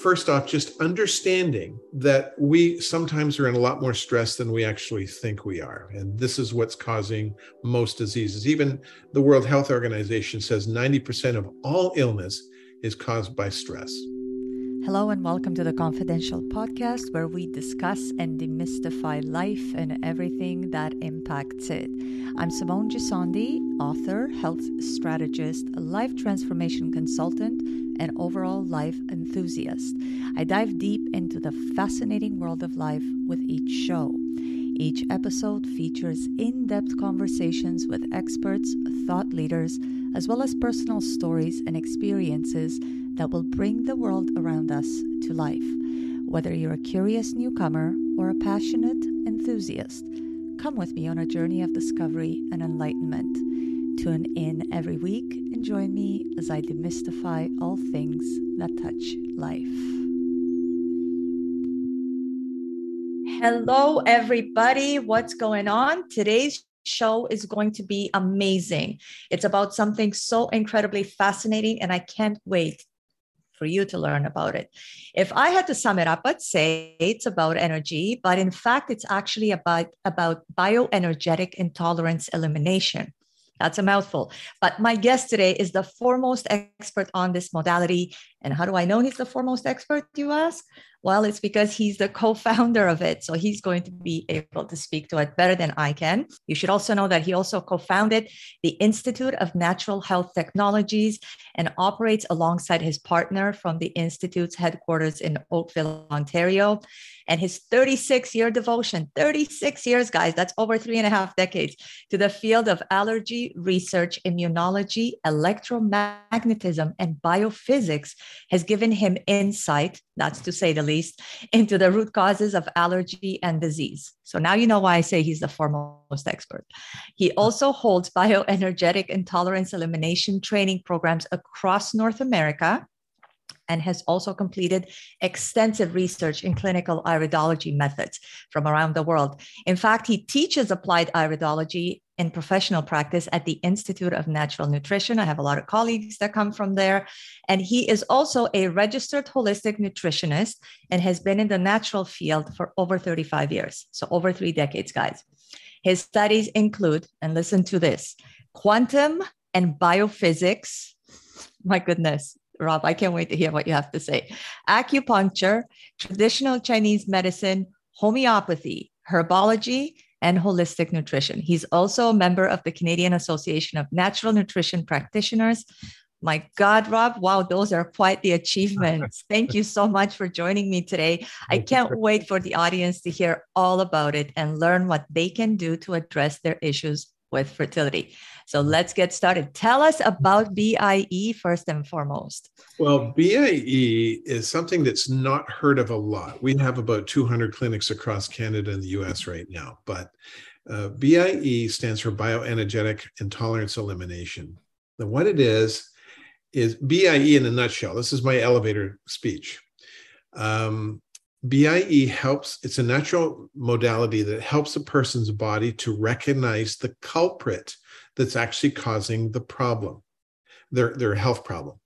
first off, just understanding that we sometimes are in a lot more stress than we actually think we are. And this is what's causing most diseases. Even the World Health Organization says 90% of all illness is caused by stress. Hello, and welcome to the Confidential podcast, where we discuss and demystify life and everything that impacts it. I'm Simone Gisondi, author, health strategist, life transformation consultant, and overall life enthusiast. I dive deep into the fascinating world of life with each show. Each episode features in depth conversations with experts, thought leaders, as well as personal stories and experiences that will bring the world around us to life. Whether you're a curious newcomer or a passionate enthusiast, come with me on a journey of discovery and enlightenment. Tune in every week and join me as I demystify all things that touch life. Hello, everybody. What's going on? Today's show is going to be amazing. It's about something so incredibly fascinating, and I can't wait for you to learn about it. If I had to sum it up, I'd say it's about energy, but in fact, it's actually about, about bioenergetic intolerance elimination. That's a mouthful. But my guest today is the foremost expert on this modality. And how do I know he's the foremost expert, you ask? Well, it's because he's the co founder of it. So he's going to be able to speak to it better than I can. You should also know that he also co founded the Institute of Natural Health Technologies and operates alongside his partner from the Institute's headquarters in Oakville, Ontario. And his 36 year devotion, 36 years, guys, that's over three and a half decades, to the field of allergy research, immunology, electromagnetism, and biophysics has given him insight, that's to say the least, into the root causes of allergy and disease. So now you know why I say he's the foremost expert. He also holds bioenergetic intolerance elimination training programs across North America and has also completed extensive research in clinical iridology methods from around the world. In fact, he teaches applied iridology in professional practice at the Institute of Natural Nutrition. I have a lot of colleagues that come from there. And he is also a registered holistic nutritionist and has been in the natural field for over 35 years. So, over three decades, guys. His studies include, and listen to this quantum and biophysics. My goodness, Rob, I can't wait to hear what you have to say. Acupuncture, traditional Chinese medicine, homeopathy, herbology, and holistic nutrition. He's also a member of the Canadian Association of Natural Nutrition Practitioners. My God, Rob, wow, those are quite the achievements. Thank you so much for joining me today. I can't wait for the audience to hear all about it and learn what they can do to address their issues with fertility. So let's get started. Tell us about BIE first and foremost. Well, BIE is something that's not heard of a lot. We have about 200 clinics across Canada and the US right now, but uh, BIE stands for Bioenergetic Intolerance Elimination. Now, what it is, is BIE in a nutshell. This is my elevator speech. Um, BIE helps, it's a natural modality that helps a person's body to recognize the culprit that's actually causing the problem, their, their health problem.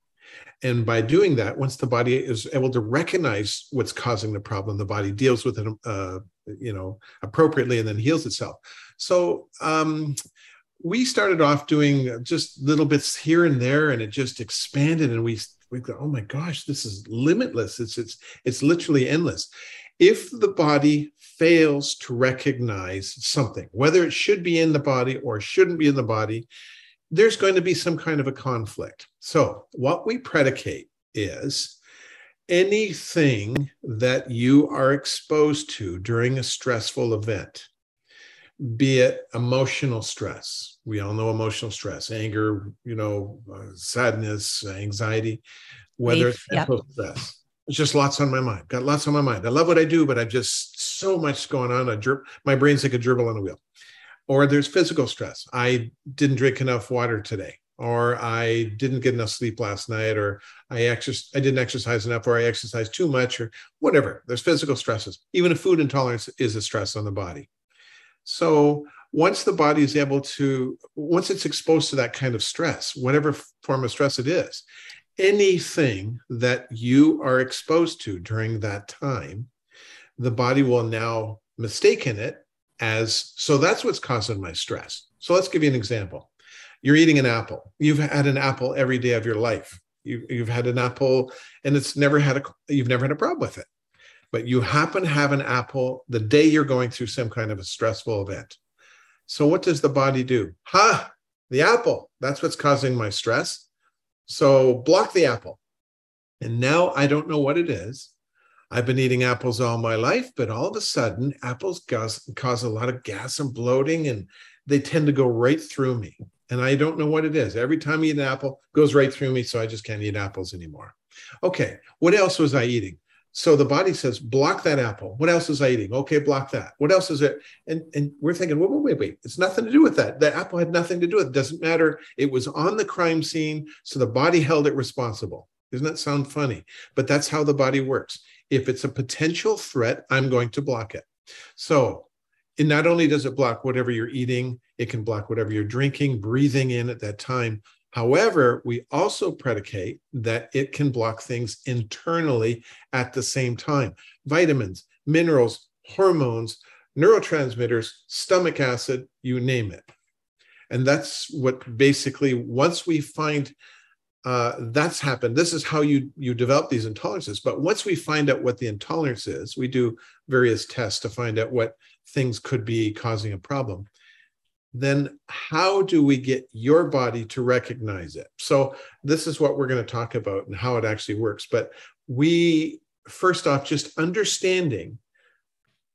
And by doing that, once the body is able to recognize what's causing the problem, the body deals with it, uh, you know, appropriately and then heals itself. So um, we started off doing just little bits here and there, and it just expanded, and we we go, oh my gosh, this is limitless. It's it's it's literally endless. If the body fails to recognize something, whether it should be in the body or shouldn't be in the body, there's going to be some kind of a conflict. So, what we predicate is anything that you are exposed to during a stressful event, be it emotional stress. We all know emotional stress, anger, you know, uh, sadness, anxiety, whether it's mental yep. stress just lots on my mind. Got lots on my mind. I love what I do, but I've just so much going on. I jer- my brain's like a gerbil on a wheel. Or there's physical stress. I didn't drink enough water today, or I didn't get enough sleep last night, or I exercise, I didn't exercise enough, or I exercised too much, or whatever. There's physical stresses. Even a food intolerance is a stress on the body. So once the body is able to, once it's exposed to that kind of stress, whatever form of stress it is, anything that you are exposed to during that time, the body will now mistaken it as so that's what's causing my stress. So let's give you an example. You're eating an apple. You've had an apple every day of your life. You, you've had an apple and it's never had a you've never had a problem with it. But you happen to have an apple the day you're going through some kind of a stressful event. So what does the body do? Ha, the apple. That's what's causing my stress. So block the apple. And now I don't know what it is. I've been eating apples all my life, but all of a sudden, apples cause, cause a lot of gas and bloating, and they tend to go right through me. And I don't know what it is. Every time I eat an apple, goes right through me, so I just can't eat apples anymore. Okay, what else was I eating? So the body says, block that apple. What else is I eating? Okay, block that. What else is it? And and we're thinking, wait, wait, wait, wait. It's nothing to do with that. The apple had nothing to do with it. Doesn't matter. It was on the crime scene, so the body held it responsible. Doesn't that sound funny? But that's how the body works. If it's a potential threat, I'm going to block it. So it not only does it block whatever you're eating, it can block whatever you're drinking, breathing in at that time. However, we also predicate that it can block things internally at the same time vitamins, minerals, hormones, neurotransmitters, stomach acid, you name it. And that's what basically, once we find uh, that's happened. This is how you you develop these intolerances. But once we find out what the intolerance is, we do various tests to find out what things could be causing a problem. Then how do we get your body to recognize it? So this is what we're going to talk about and how it actually works. But we first off just understanding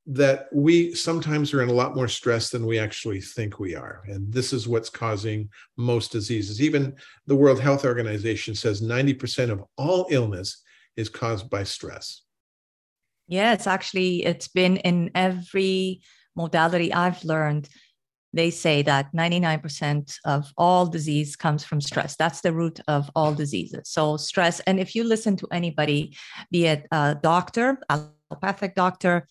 that we sometimes are in a lot more stress than we actually think we are. And this is what's causing most diseases. Even the World Health Organization says 90% of all illness is caused by stress. Yeah, it's actually it's been in every modality I've learned. They say that 99% of all disease comes from stress. That's the root of all diseases. So stress. And if you listen to anybody, be it a doctor, allopathic doctor,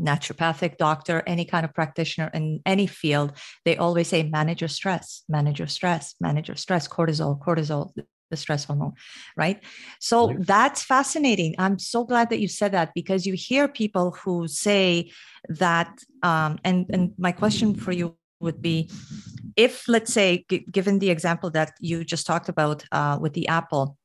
naturopathic doctor, any kind of practitioner in any field, they always say manage your stress, manage your stress, manage your stress, cortisol, cortisol, the stress hormone, right? So that's fascinating. I'm so glad that you said that because you hear people who say that, um, and and my question for you would be, if let's say, g- given the example that you just talked about uh, with the apple,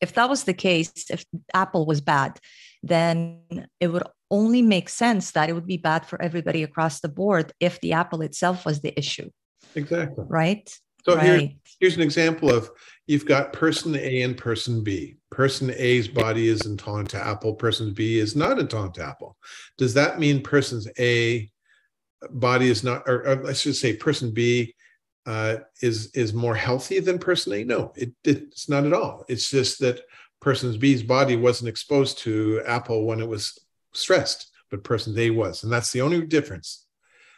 if that was the case, if Apple was bad, then it would only make sense that it would be bad for everybody across the board if the apple itself was the issue. Exactly. Right. So right. Here, here's an example of you've got person A and person B. Person A's body is intolerant to apple, person B is not intolerant to apple. Does that mean person's A body is not, or, or I should say, person B uh, is is more healthy than person A? No, it, it's not at all. It's just that person B's body wasn't exposed to apple when it was stressed, but person A was. And that's the only difference.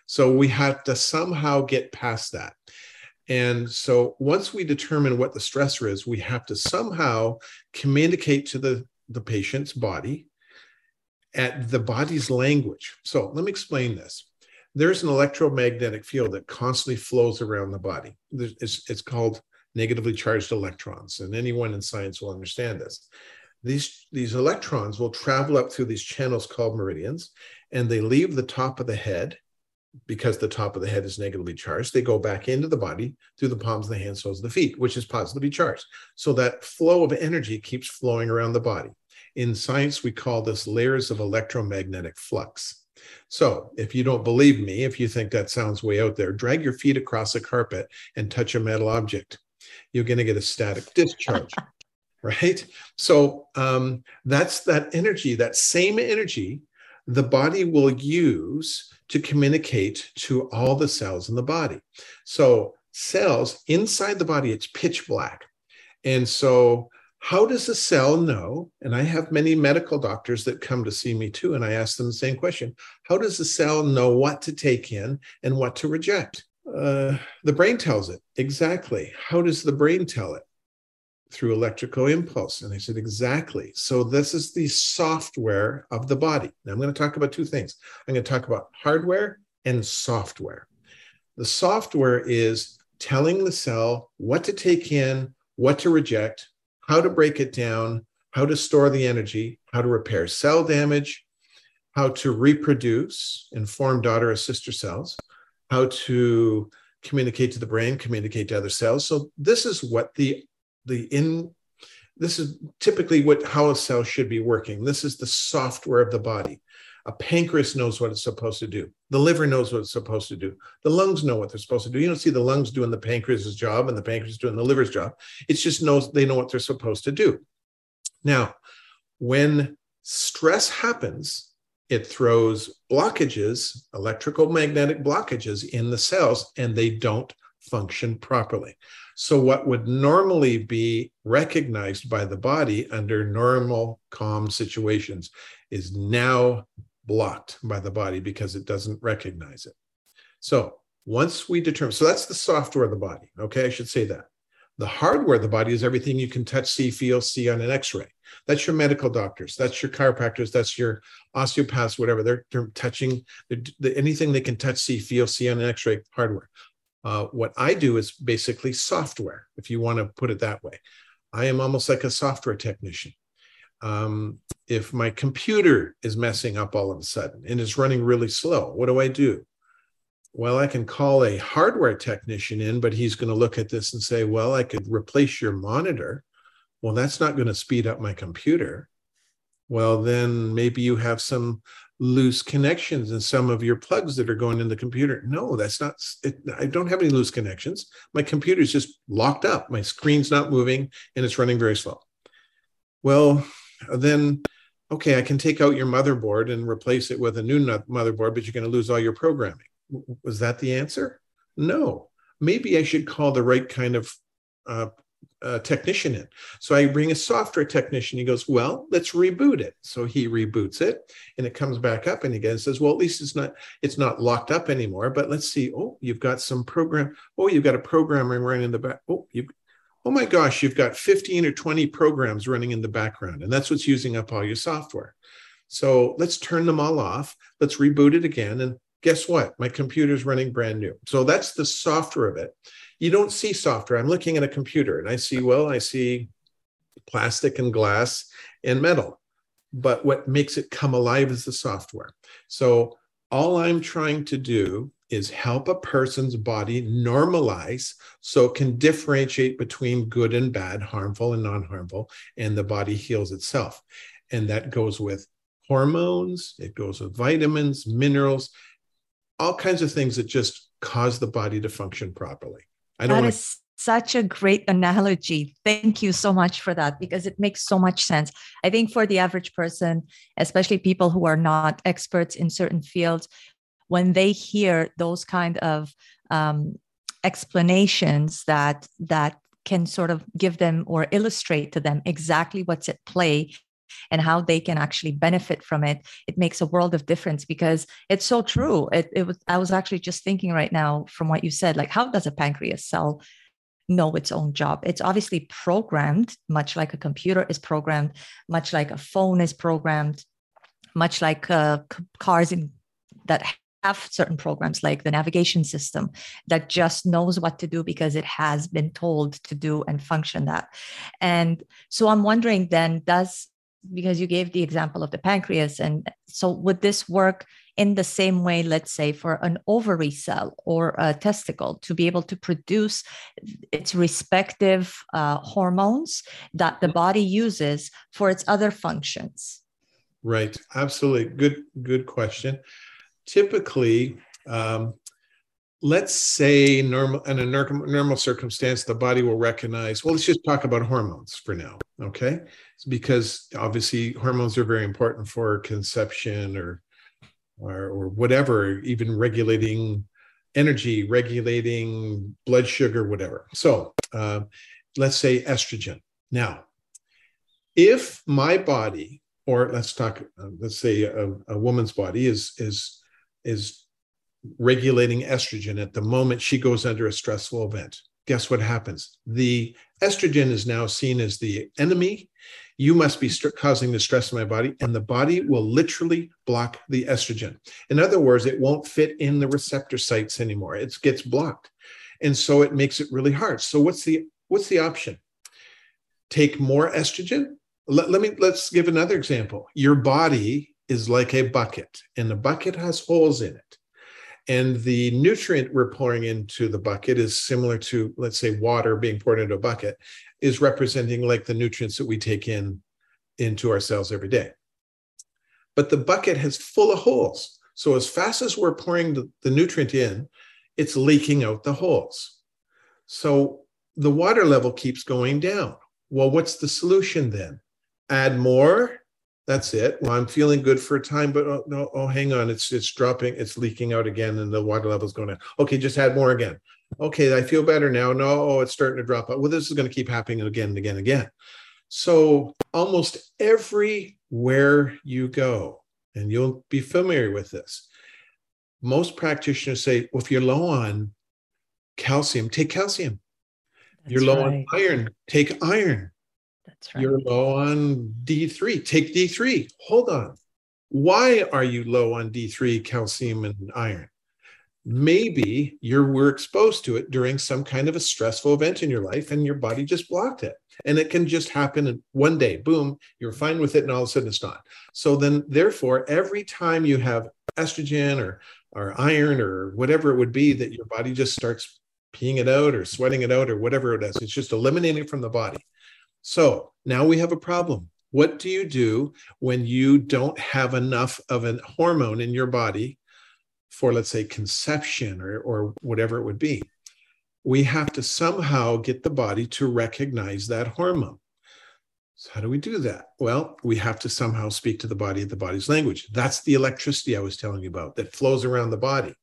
So we have to somehow get past that. And so once we determine what the stressor is, we have to somehow communicate to the, the patient's body at the body's language. So let me explain this. There's an electromagnetic field that constantly flows around the body. It's, it's called negatively charged electrons, and anyone in science will understand this these, these electrons will travel up through these channels called meridians, and they leave the top of the head because the top of the head is negatively charged. They go back into the body through the palms of the hands, soles of the feet, which is positively charged. So that flow of energy keeps flowing around the body. In science, we call this layers of electromagnetic flux. So, if you don't believe me, if you think that sounds way out there, drag your feet across a carpet and touch a metal object. You're going to get a static discharge right? So um, that's that energy, that same energy the body will use to communicate to all the cells in the body. So cells inside the body, it's pitch black. And so how does a cell know? And I have many medical doctors that come to see me too, and I ask them the same question How does the cell know what to take in and what to reject? Uh, the brain tells it exactly. How does the brain tell it? through electrical impulse. And I said, exactly. So this is the software of the body. Now I'm going to talk about two things. I'm going to talk about hardware and software. The software is telling the cell what to take in, what to reject, how to break it down, how to store the energy, how to repair cell damage, how to reproduce and form daughter or sister cells, how to communicate to the brain, communicate to other cells. So this is what the the in this is typically what how a cell should be working. This is the software of the body. A pancreas knows what it's supposed to do. The liver knows what it's supposed to do. The lungs know what they're supposed to do. You don't see the lungs doing the pancreas's job and the pancreas doing the liver's job. It's just knows they know what they're supposed to do. Now, when stress happens, it throws blockages, electrical magnetic blockages in the cells, and they don't function properly. So, what would normally be recognized by the body under normal, calm situations is now blocked by the body because it doesn't recognize it. So, once we determine, so that's the software of the body. Okay, I should say that. The hardware of the body is everything you can touch, see, feel, see on an x ray. That's your medical doctors, that's your chiropractors, that's your osteopaths, whatever. They're, they're touching they're, anything they can touch, see, feel, see on an x ray hardware. Uh, what I do is basically software, if you want to put it that way. I am almost like a software technician. Um, if my computer is messing up all of a sudden and is running really slow, what do I do? Well, I can call a hardware technician in, but he's going to look at this and say, well, I could replace your monitor. Well, that's not going to speed up my computer. Well, then maybe you have some loose connections and some of your plugs that are going in the computer. No, that's not, it, I don't have any loose connections. My computer is just locked up. My screen's not moving and it's running very slow. Well, then, okay, I can take out your motherboard and replace it with a new motherboard, but you're going to lose all your programming. Was that the answer? No. Maybe I should call the right kind of uh, uh, technician in. So I bring a software technician. He goes, "Well, let's reboot it." So he reboots it, and it comes back up. And again says, "Well, at least it's not it's not locked up anymore." But let's see. Oh, you've got some program. Oh, you've got a programming running in the back. Oh, you. Oh my gosh, you've got 15 or 20 programs running in the background, and that's what's using up all your software. So let's turn them all off. Let's reboot it again. And guess what? My computer's running brand new. So that's the software of it you don't see software. I'm looking at a computer and I see, well, I see plastic and glass and metal. But what makes it come alive is the software. So all I'm trying to do is help a person's body normalize so it can differentiate between good and bad, harmful and non harmful, and the body heals itself. And that goes with hormones, it goes with vitamins, minerals, all kinds of things that just cause the body to function properly. I don't that wanna... is such a great analogy. Thank you so much for that because it makes so much sense. I think for the average person, especially people who are not experts in certain fields, when they hear those kind of um, explanations that that can sort of give them or illustrate to them exactly what's at play and how they can actually benefit from it it makes a world of difference because it's so true. It, it was i was actually just thinking right now from what you said like how does a pancreas cell know its own job? It's obviously programmed much like a computer is programmed much like a phone is programmed much like uh, cars in that have certain programs like the navigation system that just knows what to do because it has been told to do and function that. And so I'm wondering then, does because you gave the example of the pancreas and so would this work in the same way let's say for an ovary cell or a testicle to be able to produce its respective uh, hormones that the body uses for its other functions? Right. Absolutely. Good good question typically um, let's say normal in a normal circumstance the body will recognize well let's just talk about hormones for now okay? Because obviously hormones are very important for conception or or, or whatever even regulating energy regulating blood sugar whatever. So uh, let's say estrogen. Now if my body or let's talk uh, let's say a, a woman's body is is is regulating estrogen at the moment she goes under a stressful event. Guess what happens? The estrogen is now seen as the enemy. You must be st- causing the stress in my body, and the body will literally block the estrogen. In other words, it won't fit in the receptor sites anymore. It gets blocked, and so it makes it really hard. So what's the what's the option? take more estrogen. Let, let me let's give another example. Your body is like a bucket, and the bucket has holes in it. And the nutrient we're pouring into the bucket is similar to, let's say, water being poured into a bucket, is representing like the nutrients that we take in into our cells every day. But the bucket has full of holes. So as fast as we're pouring the, the nutrient in, it's leaking out the holes. So the water level keeps going down. Well, what's the solution then? Add more. That's it. Well, I'm feeling good for a time, but oh, no, oh, hang on, it's it's dropping, it's leaking out again, and the water level's going down. Okay, just add more again. Okay, I feel better now. No, oh, it's starting to drop out. Well, this is going to keep happening again and again and again. So almost everywhere you go, and you'll be familiar with this, most practitioners say, well, if you're low on calcium, take calcium. That's you're low right. on iron, take iron. That's right. You're low on D3, take D3. Hold on. Why are you low on D3, calcium, and iron? Maybe you were exposed to it during some kind of a stressful event in your life and your body just blocked it. And it can just happen in one day, boom, you're fine with it, and all of a sudden it's not. So then, therefore, every time you have estrogen or or iron or whatever it would be that your body just starts peeing it out or sweating it out or whatever it is. It's just eliminating it from the body. So now we have a problem. What do you do when you don't have enough of a hormone in your body for, let's say, conception or, or whatever it would be? We have to somehow get the body to recognize that hormone. So how do we do that? Well, we have to somehow speak to the body the body's language. That's the electricity I was telling you about that flows around the body.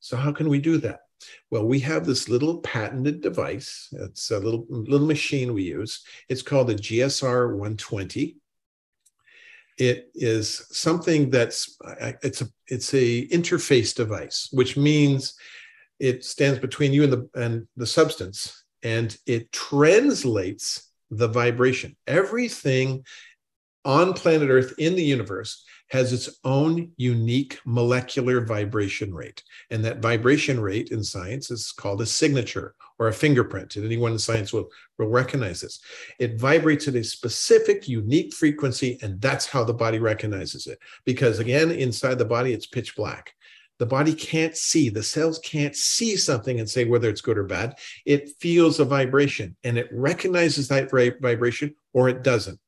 So how can we do that? Well, we have this little patented device. It's a little little machine we use. It's called the GSR 120. It is something that's it's a it's a interface device, which means it stands between you and the and the substance, and it translates the vibration. Everything on planet Earth in the universe has its own unique molecular vibration rate. And that vibration rate in science is called a signature or a fingerprint. And anyone in science will, will recognize this. It vibrates at a specific, unique frequency, and that's how the body recognizes it. Because again, inside the body, it's pitch black. The body can't see, the cells can't see something and say whether it's good or bad. It feels a vibration and it recognizes that vibration or it doesn't.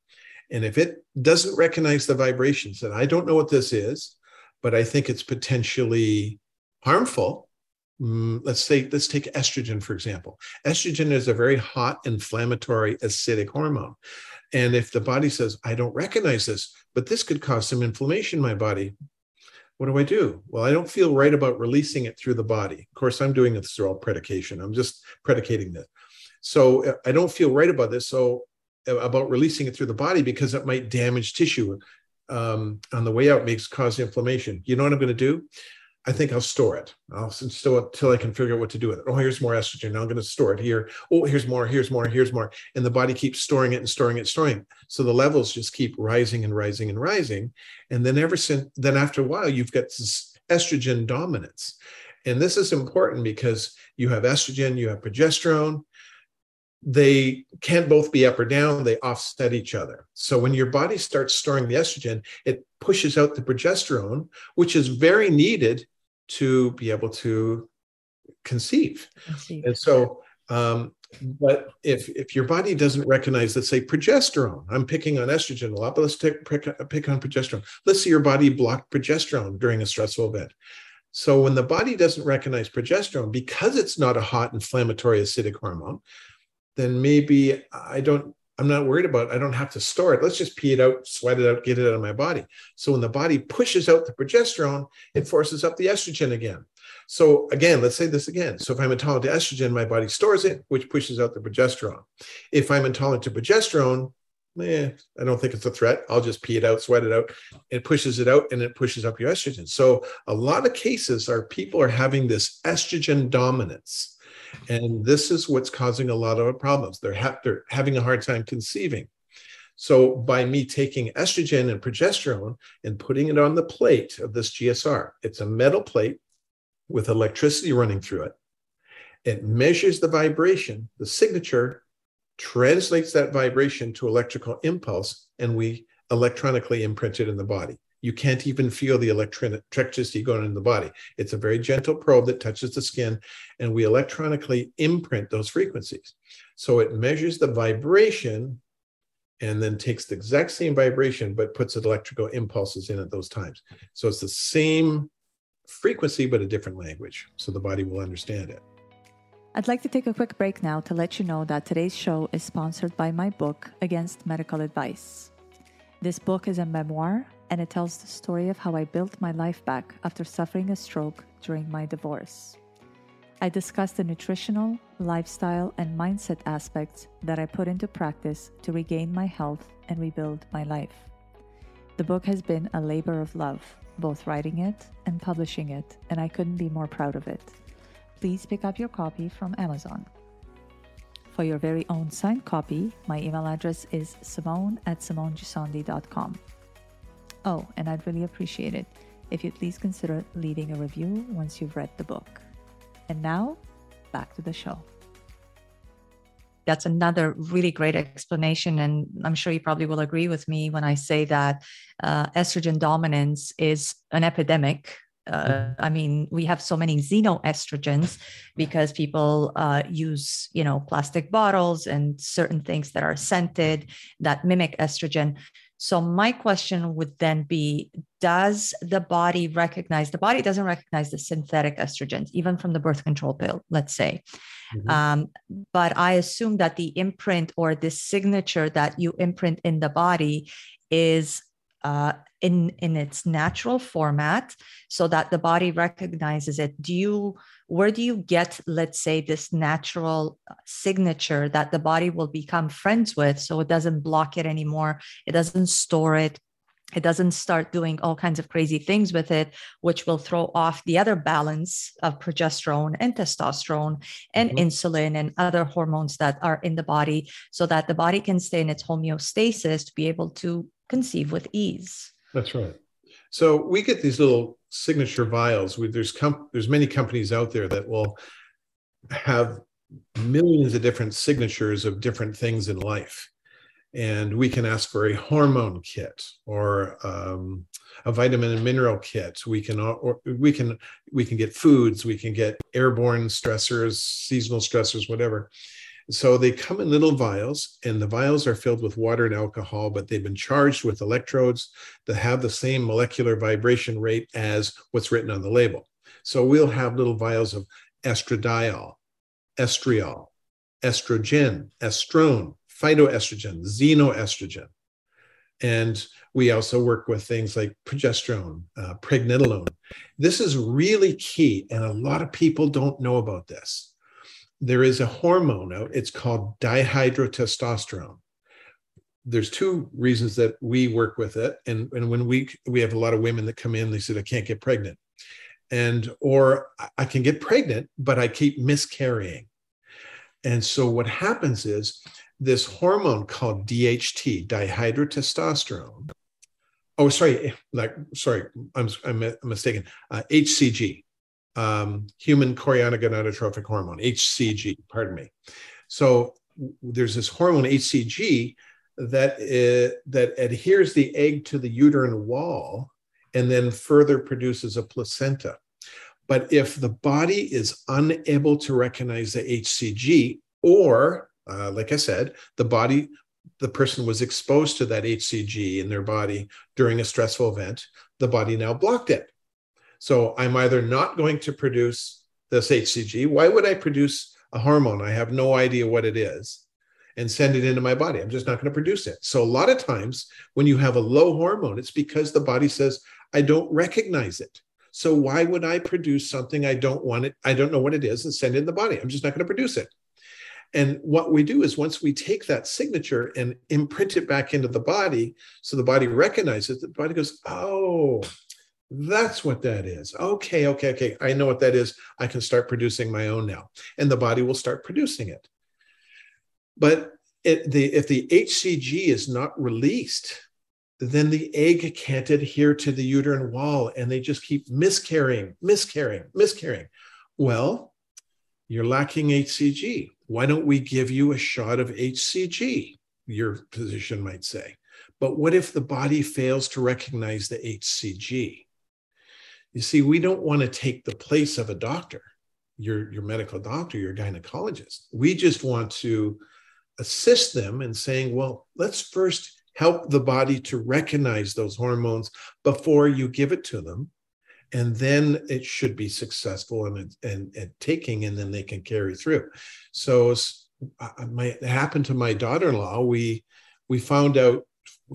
And if it doesn't recognize the vibrations, and I don't know what this is, but I think it's potentially harmful. Mm, let's say, let's take estrogen, for example. Estrogen is a very hot, inflammatory, acidic hormone. And if the body says, I don't recognize this, but this could cause some inflammation in my body, what do I do? Well, I don't feel right about releasing it through the body. Of course, I'm doing this through all predication. I'm just predicating this. So uh, I don't feel right about this. So about releasing it through the body because it might damage tissue um, on the way out, makes cause inflammation. You know what I'm going to do? I think I'll store it. I'll store it until I can figure out what to do with it. Oh, here's more estrogen. Now I'm going to store it here. Oh, here's more, here's more, here's more. And the body keeps storing it and storing it, storing it. So the levels just keep rising and rising and rising. And then ever since then, after a while, you've got this estrogen dominance. And this is important because you have estrogen, you have progesterone, they can't both be up or down, they offset each other. So when your body starts storing the estrogen, it pushes out the progesterone, which is very needed to be able to conceive. conceive. And so, um, but if if your body doesn't recognize, let's say progesterone, I'm picking on estrogen a lot, but let's take, pick, pick on progesterone. Let's say your body blocked progesterone during a stressful event. So when the body doesn't recognize progesterone, because it's not a hot inflammatory acidic hormone, then maybe I don't, I'm not worried about, it. I don't have to store it. Let's just pee it out, sweat it out, get it out of my body. So when the body pushes out the progesterone, it forces up the estrogen again. So again, let's say this again. So if I'm intolerant to estrogen, my body stores it, which pushes out the progesterone. If I'm intolerant to progesterone, eh, I don't think it's a threat. I'll just pee it out, sweat it out. It pushes it out and it pushes up your estrogen. So a lot of cases are people are having this estrogen dominance and this is what's causing a lot of problems. They're, ha- they're having a hard time conceiving. So, by me taking estrogen and progesterone and putting it on the plate of this GSR, it's a metal plate with electricity running through it. It measures the vibration, the signature translates that vibration to electrical impulse, and we electronically imprint it in the body. You can't even feel the electricity going in the body. It's a very gentle probe that touches the skin, and we electronically imprint those frequencies. So it measures the vibration and then takes the exact same vibration, but puts electrical impulses in at those times. So it's the same frequency, but a different language. So the body will understand it. I'd like to take a quick break now to let you know that today's show is sponsored by my book, Against Medical Advice. This book is a memoir and it tells the story of how I built my life back after suffering a stroke during my divorce. I discuss the nutritional, lifestyle, and mindset aspects that I put into practice to regain my health and rebuild my life. The book has been a labor of love, both writing it and publishing it, and I couldn't be more proud of it. Please pick up your copy from Amazon. For your very own signed copy, my email address is simone at simonegisondi.com. Oh, and I'd really appreciate it if you'd please consider leaving a review once you've read the book. And now, back to the show. That's another really great explanation. And I'm sure you probably will agree with me when I say that uh, estrogen dominance is an epidemic uh, I mean, we have so many xenoestrogens because people uh, use, you know, plastic bottles and certain things that are scented that mimic estrogen. So my question would then be does the body recognize the body doesn't recognize the synthetic estrogens even from the birth control pill let's say mm-hmm. um, but i assume that the imprint or the signature that you imprint in the body is uh, in in its natural format so that the body recognizes it do you where do you get let's say this natural uh, signature that the body will become friends with so it doesn't block it anymore it doesn't store it it doesn't start doing all kinds of crazy things with it which will throw off the other balance of progesterone and testosterone and mm-hmm. insulin and other hormones that are in the body so that the body can stay in its homeostasis to be able to conceive with ease that's right. So we get these little signature vials. There's com- there's many companies out there that will have millions of different signatures of different things in life, and we can ask for a hormone kit or um, a vitamin and mineral kit. We can or we can we can get foods. We can get airborne stressors, seasonal stressors, whatever. So they come in little vials, and the vials are filled with water and alcohol, but they've been charged with electrodes that have the same molecular vibration rate as what's written on the label. So we'll have little vials of estradiol, estriol, estrogen, estrone, phytoestrogen, xenoestrogen. And we also work with things like progesterone, uh, pregnenolone. This is really key, and a lot of people don't know about this there is a hormone out. It's called dihydrotestosterone. There's two reasons that we work with it, and and when we we have a lot of women that come in, they said I can't get pregnant, and or I can get pregnant, but I keep miscarrying. And so what happens is this hormone called DHT, dihydrotestosterone. Oh, sorry, like sorry, I'm I'm mistaken. Uh, HCG, um, human chorionic gonadotrophic hormone, HCG, pardon me. So there's this hormone HCG that uh, that adheres the egg to the uterine wall and then further produces a placenta. But if the body is unable to recognize the HCG, or uh, like I said, the body, the person was exposed to that HCG in their body during a stressful event, the body now blocked it. So I'm either not going to produce this HCG. Why would I produce a hormone? I have no idea what it is and send it into my body. I'm just not going to produce it. So a lot of times when you have a low hormone, it's because the body says, I don't recognize it. So why would I produce something I don't want it? I don't know what it is and send it in the body. I'm just not going to produce it. And what we do is once we take that signature and imprint it back into the body, so the body recognizes it, the body goes, Oh, that's what that is. Okay, okay, okay. I know what that is. I can start producing my own now. And the body will start producing it. But it, the, if the HCG is not released, then the egg can't adhere to the uterine wall and they just keep miscarrying, miscarrying, miscarrying. Well, you're lacking HCG. why don't we give you a shot of HCG? Your physician might say. But what if the body fails to recognize the HCG? You see, we don't want to take the place of a doctor, your, your medical doctor, your gynecologist. We just want to assist them in saying, well, let's first help the body to recognize those hormones before you give it to them. And then it should be successful and, and, and taking, and then they can carry through. So my, it happened to my daughter-in-law. We we found out.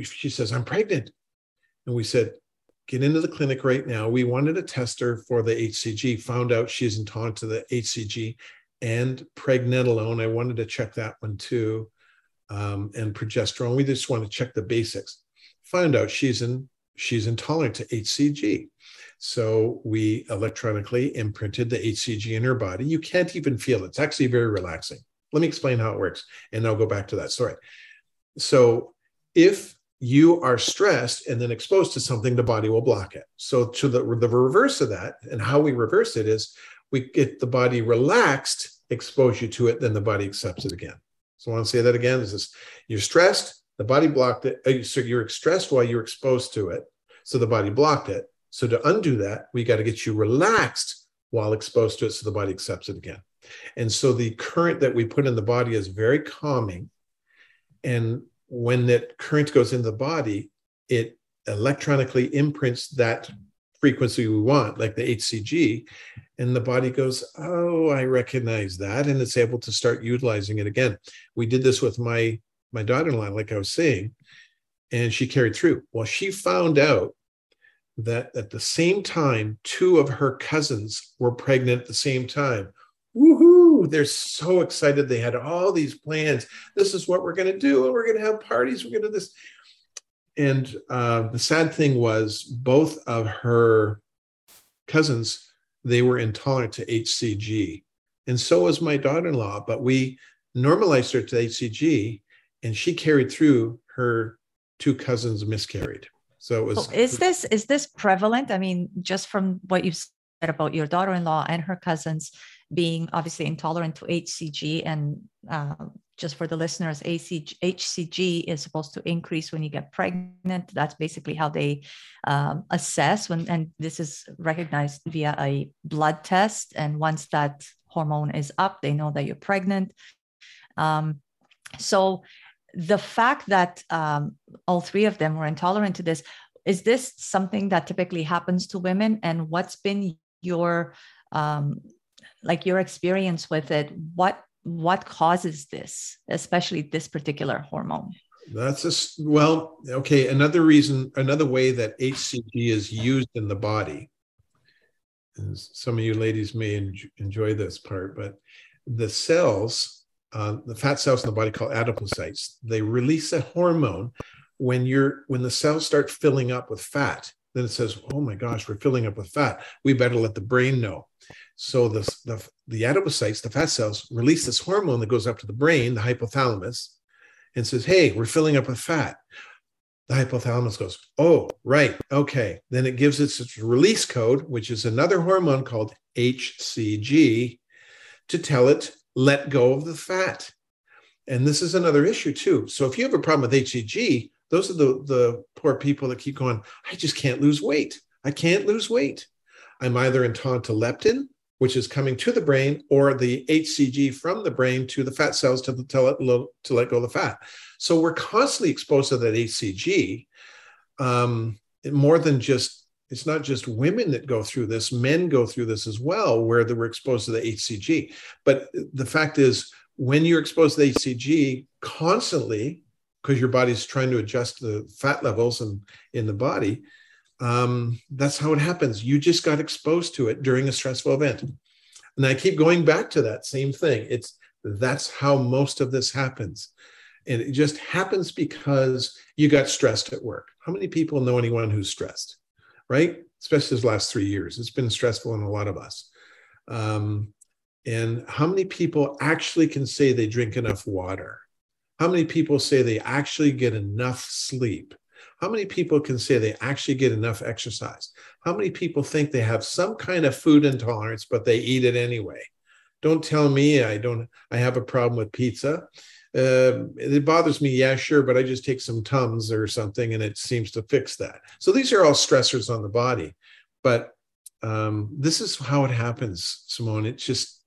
She says, "I'm pregnant," and we said, "Get into the clinic right now." We wanted to test her for the HCG. Found out she's intolerant to the HCG and pregnenolone. I wanted to check that one too, um, and progesterone. We just want to check the basics. Find out she's in she's intolerant to HCG. So we electronically imprinted the HCG in her body. You can't even feel it. It's actually very relaxing. Let me explain how it works, and I'll go back to that story. So if you are stressed and then exposed to something, the body will block it. So to the, the reverse of that, and how we reverse it is we get the body relaxed, expose you to it, then the body accepts it again. So I want to say that again. is This is you're stressed, the body blocked it. Uh, so you're stressed while you're exposed to it. So the body blocked it. So to undo that, we got to get you relaxed while exposed to it so the body accepts it again. And so the current that we put in the body is very calming. And when that current goes in the body, it electronically imprints that frequency we want, like the HCG, and the body goes, "Oh, I recognize that," and it's able to start utilizing it again. We did this with my my daughter-in-law, like I was saying, and she carried through. Well, she found out that at the same time, two of her cousins were pregnant at the same time. Woohoo! They're so excited. They had all these plans. This is what we're going to do, we're going to have parties. We're going to do this. And uh, the sad thing was, both of her cousins they were intolerant to HCG, and so was my daughter-in-law. But we normalized her to HCG, and she carried through. Her two cousins miscarried. So it was. is this is this prevalent? I mean, just from what you said about your daughter-in-law and her cousins being obviously intolerant to HCG, and uh, just for the listeners, ACG, HCG is supposed to increase when you get pregnant. That's basically how they um, assess when, and this is recognized via a blood test. And once that hormone is up, they know that you're pregnant. Um, so the fact that um, all three of them were intolerant to this is this something that typically happens to women and what's been your um, like your experience with it what what causes this especially this particular hormone that's a well okay another reason another way that hcg is used in the body and some of you ladies may enjoy this part but the cells uh, the fat cells in the body called adipocytes. They release a hormone when you're when the cells start filling up with fat. Then it says, "Oh my gosh, we're filling up with fat. We better let the brain know." So the the, the adipocytes, the fat cells, release this hormone that goes up to the brain, the hypothalamus, and says, "Hey, we're filling up with fat." The hypothalamus goes, "Oh, right, okay." Then it gives its release code, which is another hormone called HCG, to tell it let go of the fat. And this is another issue too. So if you have a problem with HCG, those are the, the poor people that keep going, I just can't lose weight. I can't lose weight. I'm either in to leptin, which is coming to the brain, or the HCG from the brain to the fat cells to, the, to, let, to let go of the fat. So we're constantly exposed to that HCG. Um, more than just it's not just women that go through this, men go through this as well, where they were exposed to the HCG. But the fact is, when you're exposed to the HCG constantly, because your body's trying to adjust the fat levels and in the body, um, that's how it happens. You just got exposed to it during a stressful event. And I keep going back to that same thing. It's that's how most of this happens. And it just happens because you got stressed at work. How many people know anyone who's stressed? right? Especially these last three years. It's been stressful on a lot of us. Um, and how many people actually can say they drink enough water? How many people say they actually get enough sleep? How many people can say they actually get enough exercise? How many people think they have some kind of food intolerance, but they eat it anyway? don't tell me i don't i have a problem with pizza. Uh, it bothers me yeah sure but i just take some tums or something and it seems to fix that. So these are all stressors on the body. But um, this is how it happens simone. It's just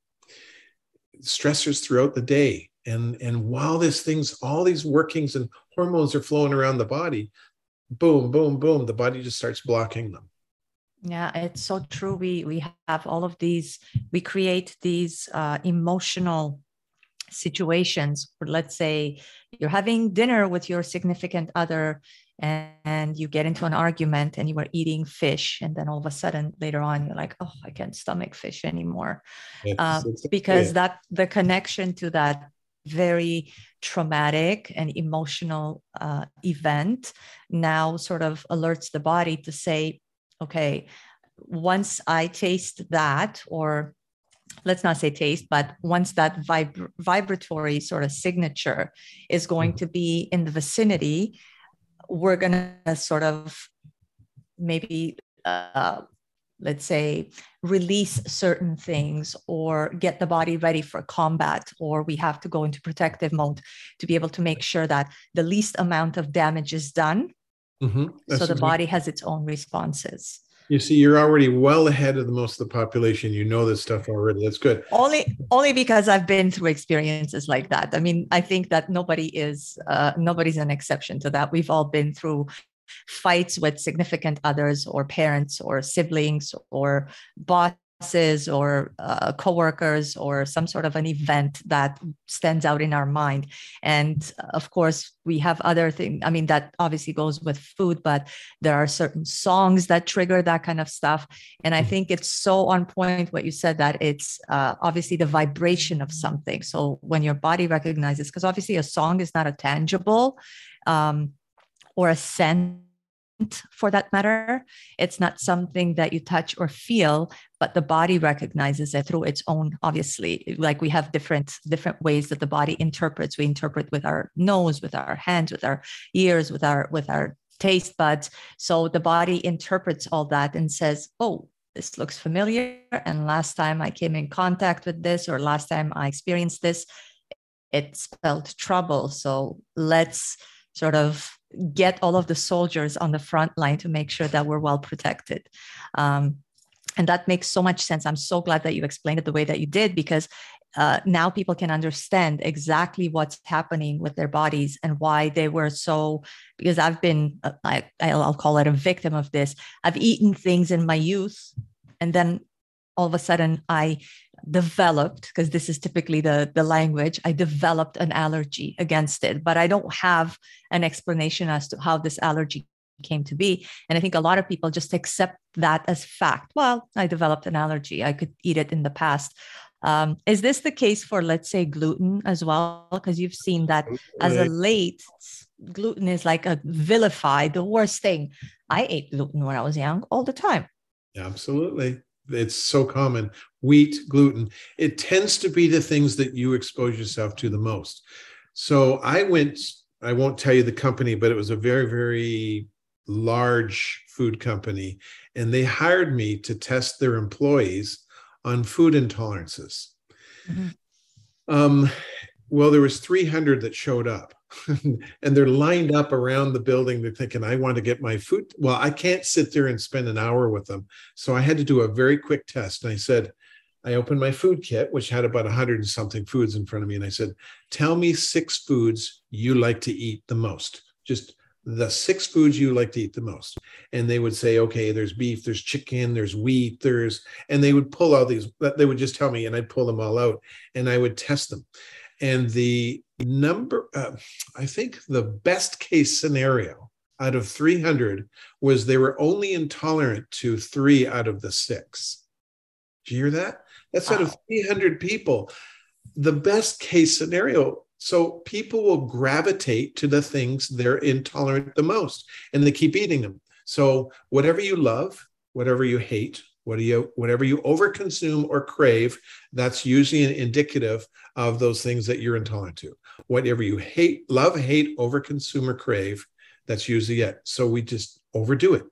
stressors throughout the day. And and while this things all these workings and hormones are flowing around the body boom boom boom the body just starts blocking them. Yeah it's so true. We we have all of these we create these uh, emotional situations. Where let's say you're having dinner with your significant other and, and, you get into an argument and you were eating fish and then all of a sudden later on you're like oh i can't stomach fish anymore. Uh, because yeah. that the connection to that very traumatic and emotional uh, event now sort of alerts the body to say, okay, once I taste that, or let's not say taste, but once that vib- vibratory sort of signature is going mm-hmm. to be in the vicinity, we're going to sort of maybe uh, let's say release certain things or get the body ready for combat or we have to go into protective mode to be able to make sure that the least amount of damage is done. Mm-hmm. so the exactly. body has its own responses. You see you're already well ahead of the most of the population. You know this stuff already. That's good. Only only because i've been through experiences like that. I mean i think that nobody is uh, nobody's an exception to that. We've all been through fights with significant others or parents or siblings or bosses or uh, coworkers or some sort of an event that stands out in our mind. And of course we have other things i mean that obviously goes with food but there are certain songs that trigger that kind of stuff. And i think it's so on point what you said that it's uh, obviously the vibration of something. So when your body recognizes because obviously a song is not a tangible um, or a scent for that matter. It's not something that you touch or feel, but the body recognizes it through its own, obviously. Like we have different different ways that the body interprets. We interpret with our nose, with our hands, with our ears, with our with our taste buds. So the body interprets all that and says, oh, this looks familiar. And last time I came in contact with this, or last time I experienced this, it spelled trouble. So let's sort of get all of the soldiers on the front line to make sure that we're well protected. Um, and that makes so much sense. I'm so glad that you explained it the way that you did because uh, now people can understand exactly what's happening with their bodies and why they were so. Because I've been, uh, I, I'll call it a victim of this. I've eaten things in my youth, and then all of a sudden I developed because this is typically the the language i developed an allergy against it but i don't have an explanation as to how this allergy came to be. And i think a lot of people just accept that as fact. Well i developed an allergy. I could eat it in the past. Um, is this the case for let's say gluten as well? Because you've seen that as a late gluten is like a vilified the worst thing. I ate gluten when i was young all the time. Absolutely it's so common wheat gluten it tends to be the things that you expose yourself to the most. So i went i won't tell you the company but it was a very very large food company and they hired me to test their employees on food intolerances. Mm-hmm. um, well there was 300 that showed up and they're lined up around the building. They're thinking, I want to get my food. Well, I can't sit there and spend an hour with them. So I had to do a very quick test. And I said, I opened my food kit, which had about 100 and something foods in front of me. And I said, Tell me six foods you like to eat the most. Just the six foods you like to eat the most. And they would say, okay, there's beef, there's chicken, there's wheat, there's, and they would pull out these, they would just tell me, and I'd pull them all out and I would test them. And the number, uh, I think the best case scenario out of 300 was they were only intolerant to three out of the six. Do you hear that? That's wow. out of 300 people. The best case scenario. So people will gravitate to the things they're intolerant the most and they keep eating them. So whatever you love, whatever you hate, what do you, whatever you overconsume or crave, that's usually an indicative of those things that you're intolerant to. Whatever you hate, love, hate, overconsume or crave, that's usually it. So we just overdo it.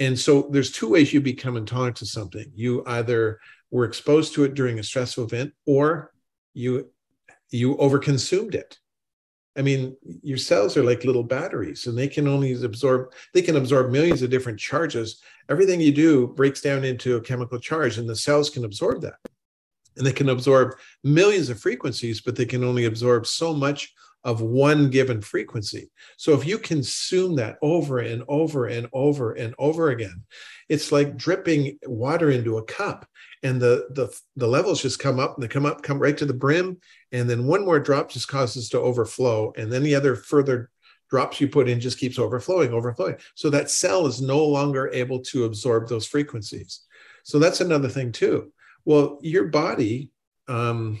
And so there's two ways you become intolerant to something. You either were exposed to it during a stressful event or you you overconsumed it i mean your cells are like little batteries and they can only absorb they can absorb millions of different charges everything you do breaks down into a chemical charge and the cells can absorb that and they can absorb millions of frequencies but they can only absorb so much of one given frequency. So if you consume that over and over and over and over again, it's like dripping water into a cup and the the the levels just come up and they come up come right to the brim and then one more drop just causes to overflow and then the other further drops you put in just keeps overflowing overflowing. So that cell is no longer able to absorb those frequencies. So that's another thing too. Well your body um,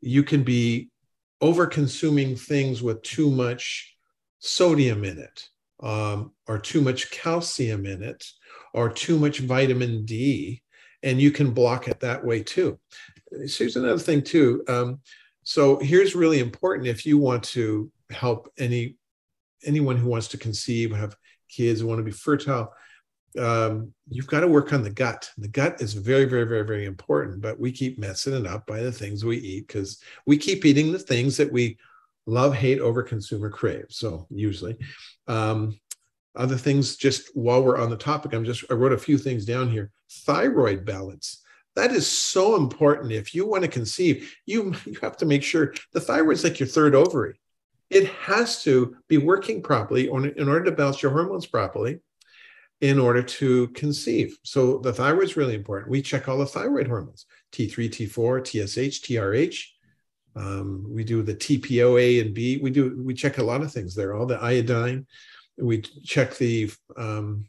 you can be over consuming things with too much sodium in it um, or too much calcium in it or too much vitamin d and you can block it that way too so here's another thing too um, so here's really important if you want to help any anyone who wants to conceive have kids want to be fertile um, you've got to work on the gut. The gut is very, very, very, very important, but we keep messing it up by the things we eat because we keep eating the things that we love, hate, over consumer crave. So usually, um, other things. Just while we're on the topic, I'm just I wrote a few things down here. Thyroid balance. That is so important. If you want to conceive, you you have to make sure the thyroid is like your third ovary. It has to be working properly in order to balance your hormones properly in order to conceive. So the thyroid is really important. We check all the thyroid hormones T3, T4, TSH, TRH. Um, we do the TPO A and B. We do we check a lot of things there. All the iodine. We check the um,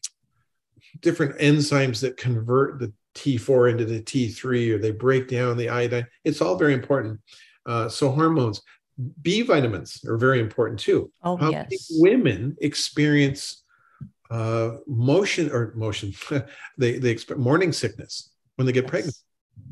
different enzymes that convert the T4 into the T3, or they break down the iodine. It's all very important. Uh, so hormones, B vitamins are very important too. Oh How yes. Women experience uh, motion or motion, they, they expect morning sickness when they get yes. pregnant.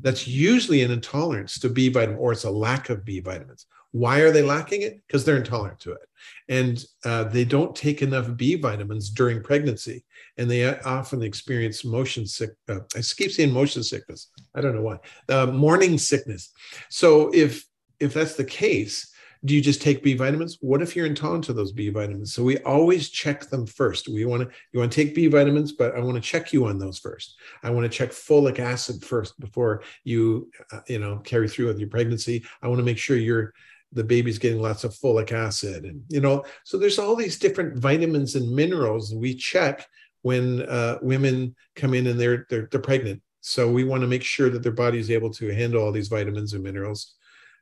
That's usually an intolerance to B vitamin or it's a lack of B vitamins. Why are they lacking it? Because they're intolerant to it. And uh, they don't take enough B vitamins during pregnancy. And they often experience motion sick. Uh, I keep saying motion sickness. I don't know why. Uh, morning sickness. So if if that's the case, do you just take B vitamins? What if you're intolerant to those B vitamins? So we always check them first. We want to you want to take B vitamins, but I want to check you on those first. I want to check folic acid first before you uh, you know carry through with your pregnancy. I want to make sure you're the baby's getting lots of folic acid and you know so there's all these different vitamins and minerals we check when uh, women come in and they're, they're they're pregnant so we want to make sure that their body is able to handle all these vitamins and minerals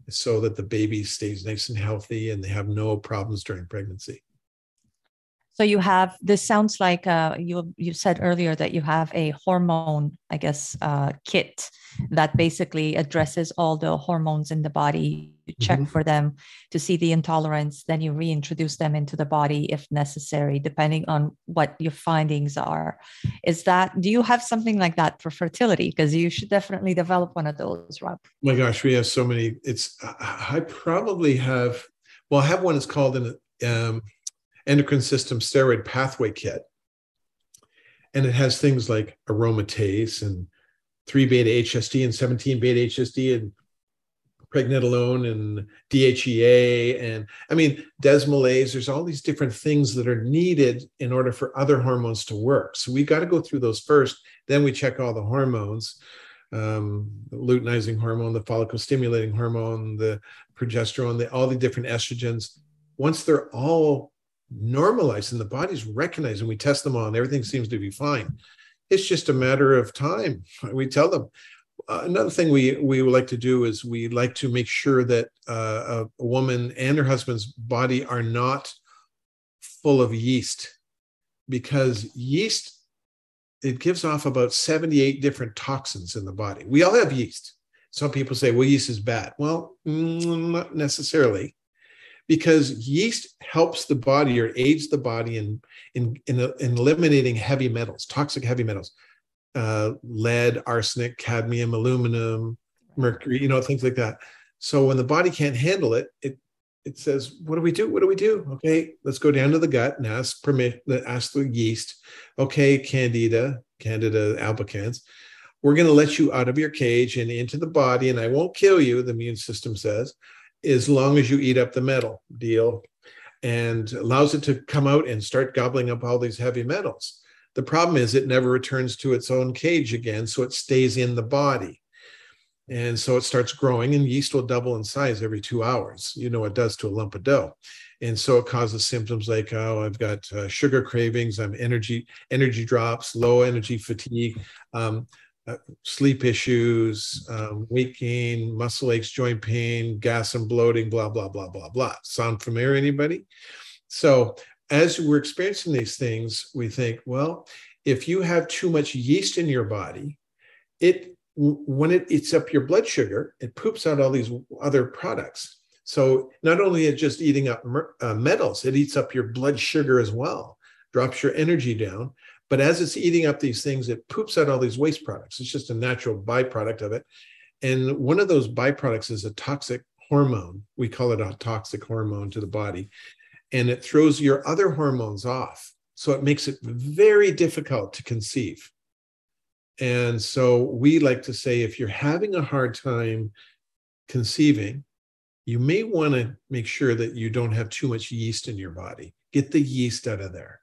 so that the baby stays nice and healthy and they have no problems during pregnancy. So you have this sounds like uh, you you said earlier that you have a hormone, I guess, uh, kit that basically addresses all the hormones in the body. You check mm-hmm. for them to see the intolerance, then you reintroduce them into the body if necessary, depending on what your findings are. Is that do you have something like that for fertility? Because you should definitely develop one of those, Rob. Oh my gosh, we have so many. It's I probably have. Well, I have one. It's called an um, endocrine system steroid pathway kit. And it has things like aromatase and 3 beta HSD and 17 beta HSD and pregnenolone and DHEA and I mean desmolase. There's all these different things that are needed in order for other hormones to work. So we got to go through those first. Then we check all the hormones, um, the luteinizing hormone, the follicle stimulating hormone, the progesterone, the, all the different estrogens. Once they're all normalized and the body's recognized and we test them on everything seems to be fine. It's just a matter of time. We tell them. Uh, another thing we we would like to do is we like to make sure that uh, a woman and her husband's body are not full of yeast because yeast it gives off about 78 different toxins in the body. We all have yeast. Some people say well yeast is bad. Well mm, not necessarily because yeast helps the body or aids the body in in in, in eliminating heavy metals, toxic heavy metals, uh, lead, arsenic, cadmium, aluminum, mercury, you know, things like that. So when the body can't handle it, it it says, "What do we do? What do we do?" Okay, let's go down to the gut and ask permit, ask the yeast. Okay, Candida, Candida albicans. we're going to let you out of your cage and into the body, and I won't kill you, the immune system says, as long as you eat up the metal deal and allows it to come out and start gobbling up all these heavy metals. The problem is it never returns to its own cage again, so it stays in the body. And so it starts growing, and yeast will double in size every two hours. You know, it does to a lump of dough. And so it causes symptoms like, oh, I've got uh, sugar cravings, I'm energy energy drops, low energy fatigue, um, uh, sleep issues, um, weight gain, muscle aches, joint pain, gas and bloating, blah blah blah blah blah. Sound familiar, anybody? So as we're experiencing these things, we think, well, if you have too much yeast in your body, it when it eats up your blood sugar, it poops out all these other products. So not only is it just eating up uh, metals, it eats up your blood sugar as well, drops your energy down. But as it's eating up these things, it poops out all these waste products. It's just a natural byproduct of it. And one of those byproducts is a toxic hormone. We call it a toxic hormone to the body. And it throws your other hormones off. So it makes it very difficult to conceive. And so we like to say if you're having a hard time conceiving, you may want to make sure that you don't have too much yeast in your body. Get the yeast out of there.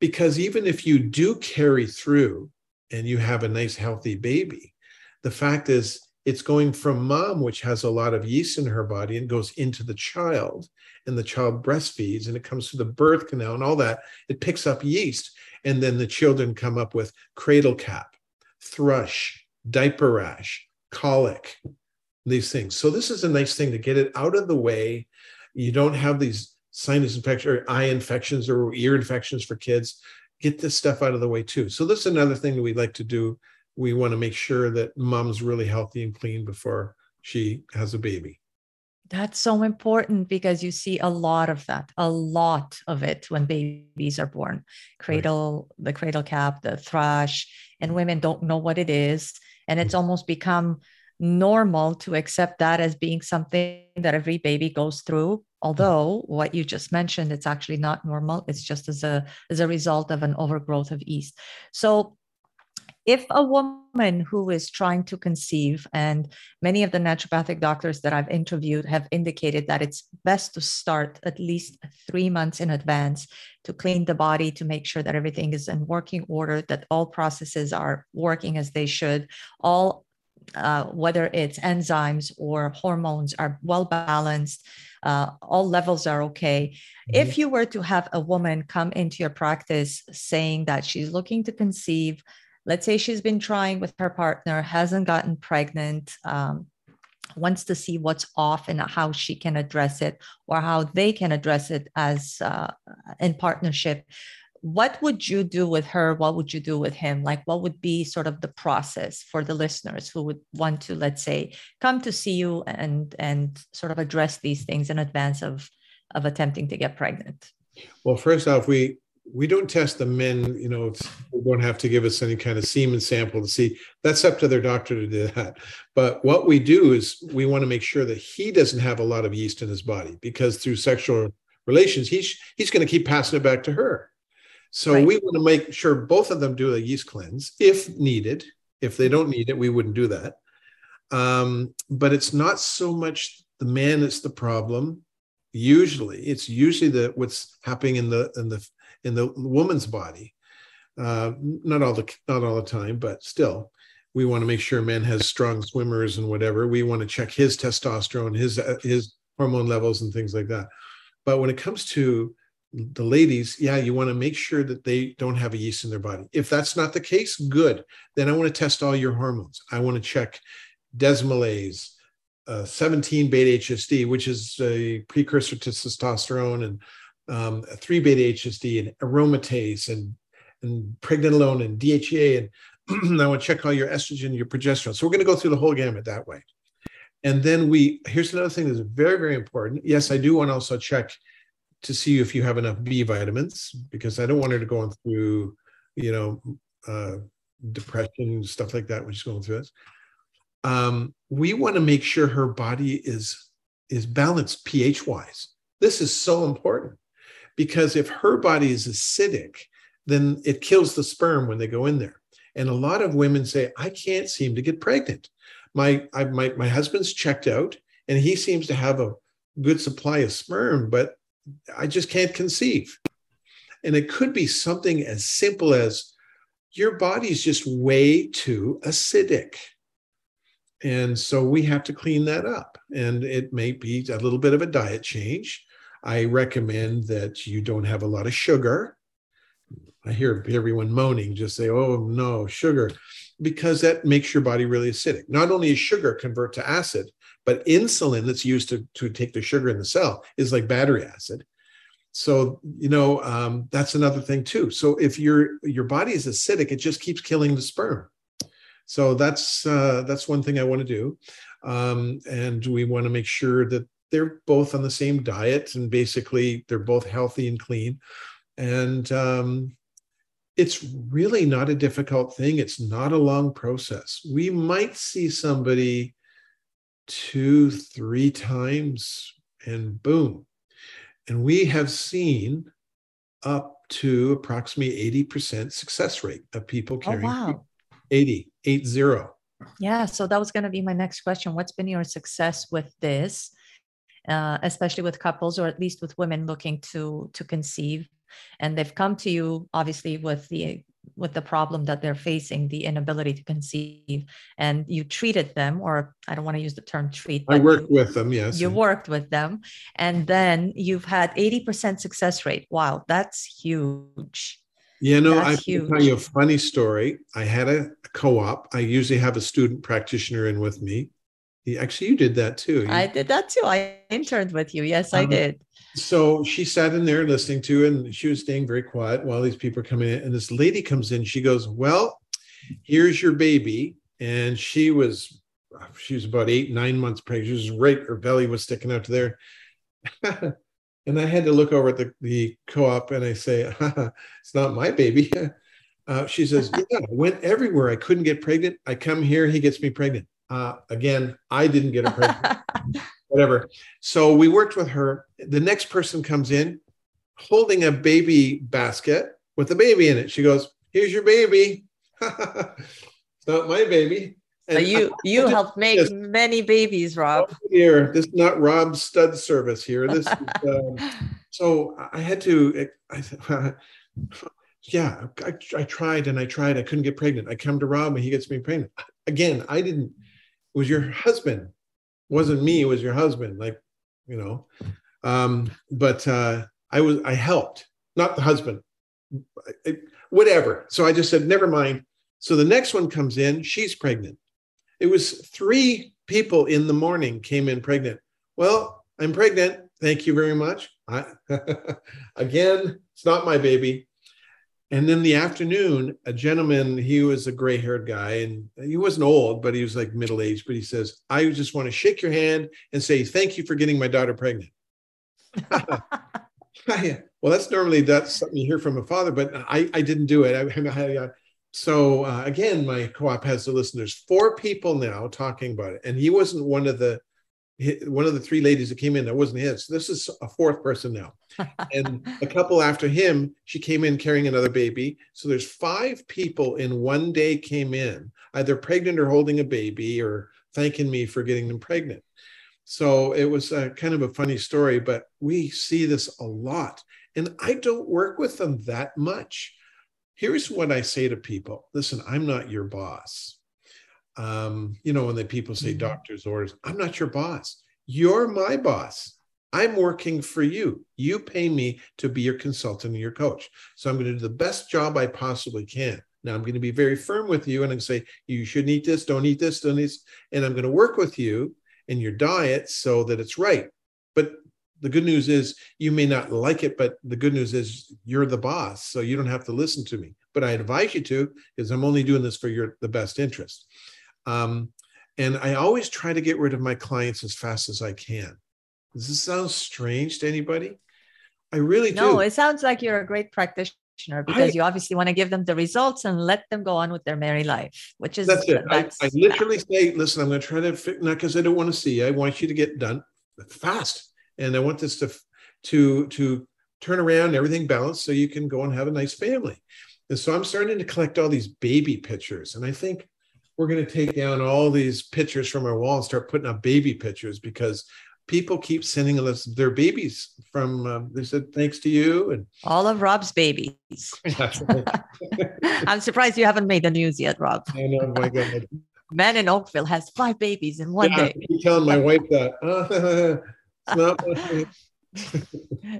Because even if you do carry through and you have a nice, healthy baby, the fact is it's going from mom, which has a lot of yeast in her body, and goes into the child, and the child breastfeeds, and it comes through the birth canal and all that. It picks up yeast. And then the children come up with cradle cap, thrush, diaper rash, colic, these things. So this is a nice thing to get it out of the way. You don't have these sinus infections or eye infections or ear infections for kids. Get this stuff out of the way too. So this is another thing that we like to do. We want to make sure that mom's really healthy and clean before she has a baby. That's so important because you see a lot of that, a lot of it when babies are born. Cradle, right. the cradle cap, the thrush, and women don't know what it is. And it's almost become normal to accept that as being something that every baby goes through although what you just mentioned it's actually not normal. It's just as a as a result of an overgrowth of yeast. So if a woman who is trying to conceive, and many of the naturopathic doctors that I've interviewed have indicated that it's best to start at least three months in advance to clean the body, to make sure that everything is in working order, that all processes are working as they should, all uh, whether it's enzymes or hormones are well balanced uh, all levels are okay mm-hmm. if you were to have a woman come into your practice saying that she's looking to conceive let's say she's been trying with her partner, hasn't gotten pregnant, um, wants to see what's off and how she can address it or how they can address it as uh, in partnership what would you do with her what would you do with him like what would be sort of the process for the listeners who would want to let's say come to see you and and sort of address these things in advance of of attempting to get pregnant well first off we we don't test the men, you know, we don't have to give us any kind of semen sample to see. That's up to their doctor to do that. But what we do is we want to make sure that he doesn't have a lot of yeast in his body because through sexual relations, he's he's going to keep passing it back to her. So right. we want to make sure both of them do a yeast cleanse if needed. If they don't need it, we wouldn't do that. Um, but it's not so much the man that's the problem. Usually, it's usually the what's happening in the in the in the woman's body. Uh, not all the not all the time, but still, we want to make sure man has strong swimmers and whatever. We want to check his testosterone, his his hormone levels, and things like that. But when it comes to the ladies, yeah, you want to make sure that they don't have a yeast in their body. If that's not the case, good. Then I want to test all your hormones. I want to check desmolase, uh, 17 beta HSD, which is a precursor to testosterone, and um, 3 beta HSD and aromatase and, and pregnenolone and DHEA. And I want to check all your estrogen, your progesterone. So we're going to go through the whole gamut that way. And then we, here's another thing that's very, very important. Yes, I do want to also check to see if you have enough B vitamins because I don't want her to go on through, you know, uh, depression, stuff like that when she's going through this. Um, we want to make sure her body is is balanced pH wise. This is so important because if her body is acidic, then it kills the sperm when they go in there. And a lot of women say, I can't seem to get pregnant. My, I, my, my husband's checked out and he seems to have a good supply of sperm, but I just can't conceive. And it could be something as simple as your body's just way too acidic. And so we have to clean that up. And it may be a little bit of a diet change. I recommend that you don't have a lot of sugar. I hear everyone moaning, just say, oh no, sugar, because that makes your body really acidic. Not only is sugar convert to acid, but insulin that's used to, to take the sugar in the cell is like battery acid. So, you know, um, that's another thing too. So if your your body is acidic, it just keeps killing the sperm. So that's uh, that's one thing I want to do, um, and we want to make sure that they're both on the same diet and basically they're both healthy and clean, and um, it's really not a difficult thing. It's not a long process. We might see somebody two, three times, and boom. And we have seen up to approximately 80% success rate of people oh, carrying oh, wow. 80, 80. Yeah. So that was going to be my next question. What's been your success with this? Uh, especially with couples or at least with women looking to to conceive and they've come to you obviously with the with the problem that they're facing the inability to conceive and you treated them or i don't want to use the term treat i worked you, with them yes you worked with them and then you've had 80% success rate wow that's huge you know, I can tell you a funny story. I had a co-op. I usually have a student practitioner in with me. Actually, you did that too. You, I did that too. I interned with you. Yes, um, I did. So she sat in there listening to, and she was staying very quiet while these people are coming in. And this lady comes in. She goes, "Well, here's your baby." And she was, she was about eight, nine months pregnant. She was right. Her belly was sticking out to there. And I had to look over at the, the co-op and I say, it's not my baby. Uh, she says, yeah, I went everywhere. I couldn't get pregnant. I come here, he gets me pregnant. Uh, again, I didn't get her pregnant. Whatever. So we worked with her. The next person comes in holding a baby basket with a baby in it. She goes, here's your baby. it's not my baby. And you you helped make this, many babies, Rob. Oh here, this is not Rob's stud service here. This is, um, so I had to. I, I yeah, I, I, tried and I tried. I couldn't get pregnant. I come to Rob and he gets me pregnant. Again, I didn't. Was your husband, it wasn't me. It was your husband. Like, you know, um, but uh, I was. I helped, not the husband. I, whatever. So I just said, never mind. So the next one comes in. She's pregnant. It was three people in the morning came in pregnant. Well, I'm pregnant. Thank you very much. I, again, it's not my baby. And then the afternoon, a gentleman, he was a gray haired guy and he wasn't old, but he was like middle aged. But he says, I just want to shake your hand and say, thank you for getting my daughter pregnant. well, that's normally that's something you hear from a father, but I, I didn't do it. I, I, so uh, again, my co-op has to listen. There's four people now talking about it, and he wasn't one of the one of the three ladies that came in. That wasn't his. So this is a fourth person now, and a couple after him, she came in carrying another baby. So there's five people in one day came in, either pregnant or holding a baby, or thanking me for getting them pregnant. So it was a, kind of a funny story, but we see this a lot, and I don't work with them that much here's what I say to people listen, I'm not your boss. Um, you know, when the people say mm-hmm. doctor's orders, I'm not your boss. You're my boss. I'm working for you. You pay me to be your consultant and your coach. So I'm going to do the best job I possibly can. Now I'm going to be very firm with you and I'm going to say you shouldn't eat this, don't eat this, don't eat this. And I'm going to work with you in your diet so that it's right. But the good news is you may not like it, but the good news is you're the boss, so you don't have to listen to me. But I advise you to, because I'm only doing this for your the best interest. Um, and I always try to get rid of my clients as fast as I can. Does this sound strange to anybody? I really no, do. No, it sounds like you're a great practitioner because I, you obviously want to give them the results and let them go on with their merry life, which is that's it. That's, I, I literally say, listen, I'm going to try to fix not because I don't want to see. you. I want you to get done fast and I want this to to to turn around everything balanced so you can go and have a nice family. And so I'm starting to collect all these baby pictures. And I think we're going to take down all these pictures from our wall and start putting up baby pictures because people keep sending us their babies from uh, they said thanks to you and all of rob's babies. I'm surprised you haven't made the news yet rob. I know my god. Man in oakville has five babies in one yeah, day. You telling my wife that. Uh, not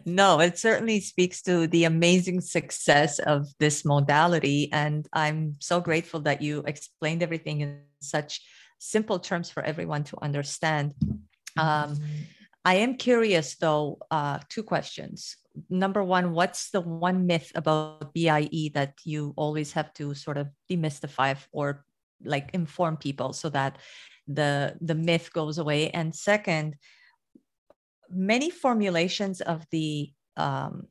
no, it certainly speaks to the amazing success of this modality. And I'm so grateful that you explained everything in such simple terms for everyone to understand. Um, I am curious, though, uh, two questions. Number one, what's the one myth about BIE that you always have to sort of demystify or like inform people so that the the myth goes away? And second, many formulations of the um,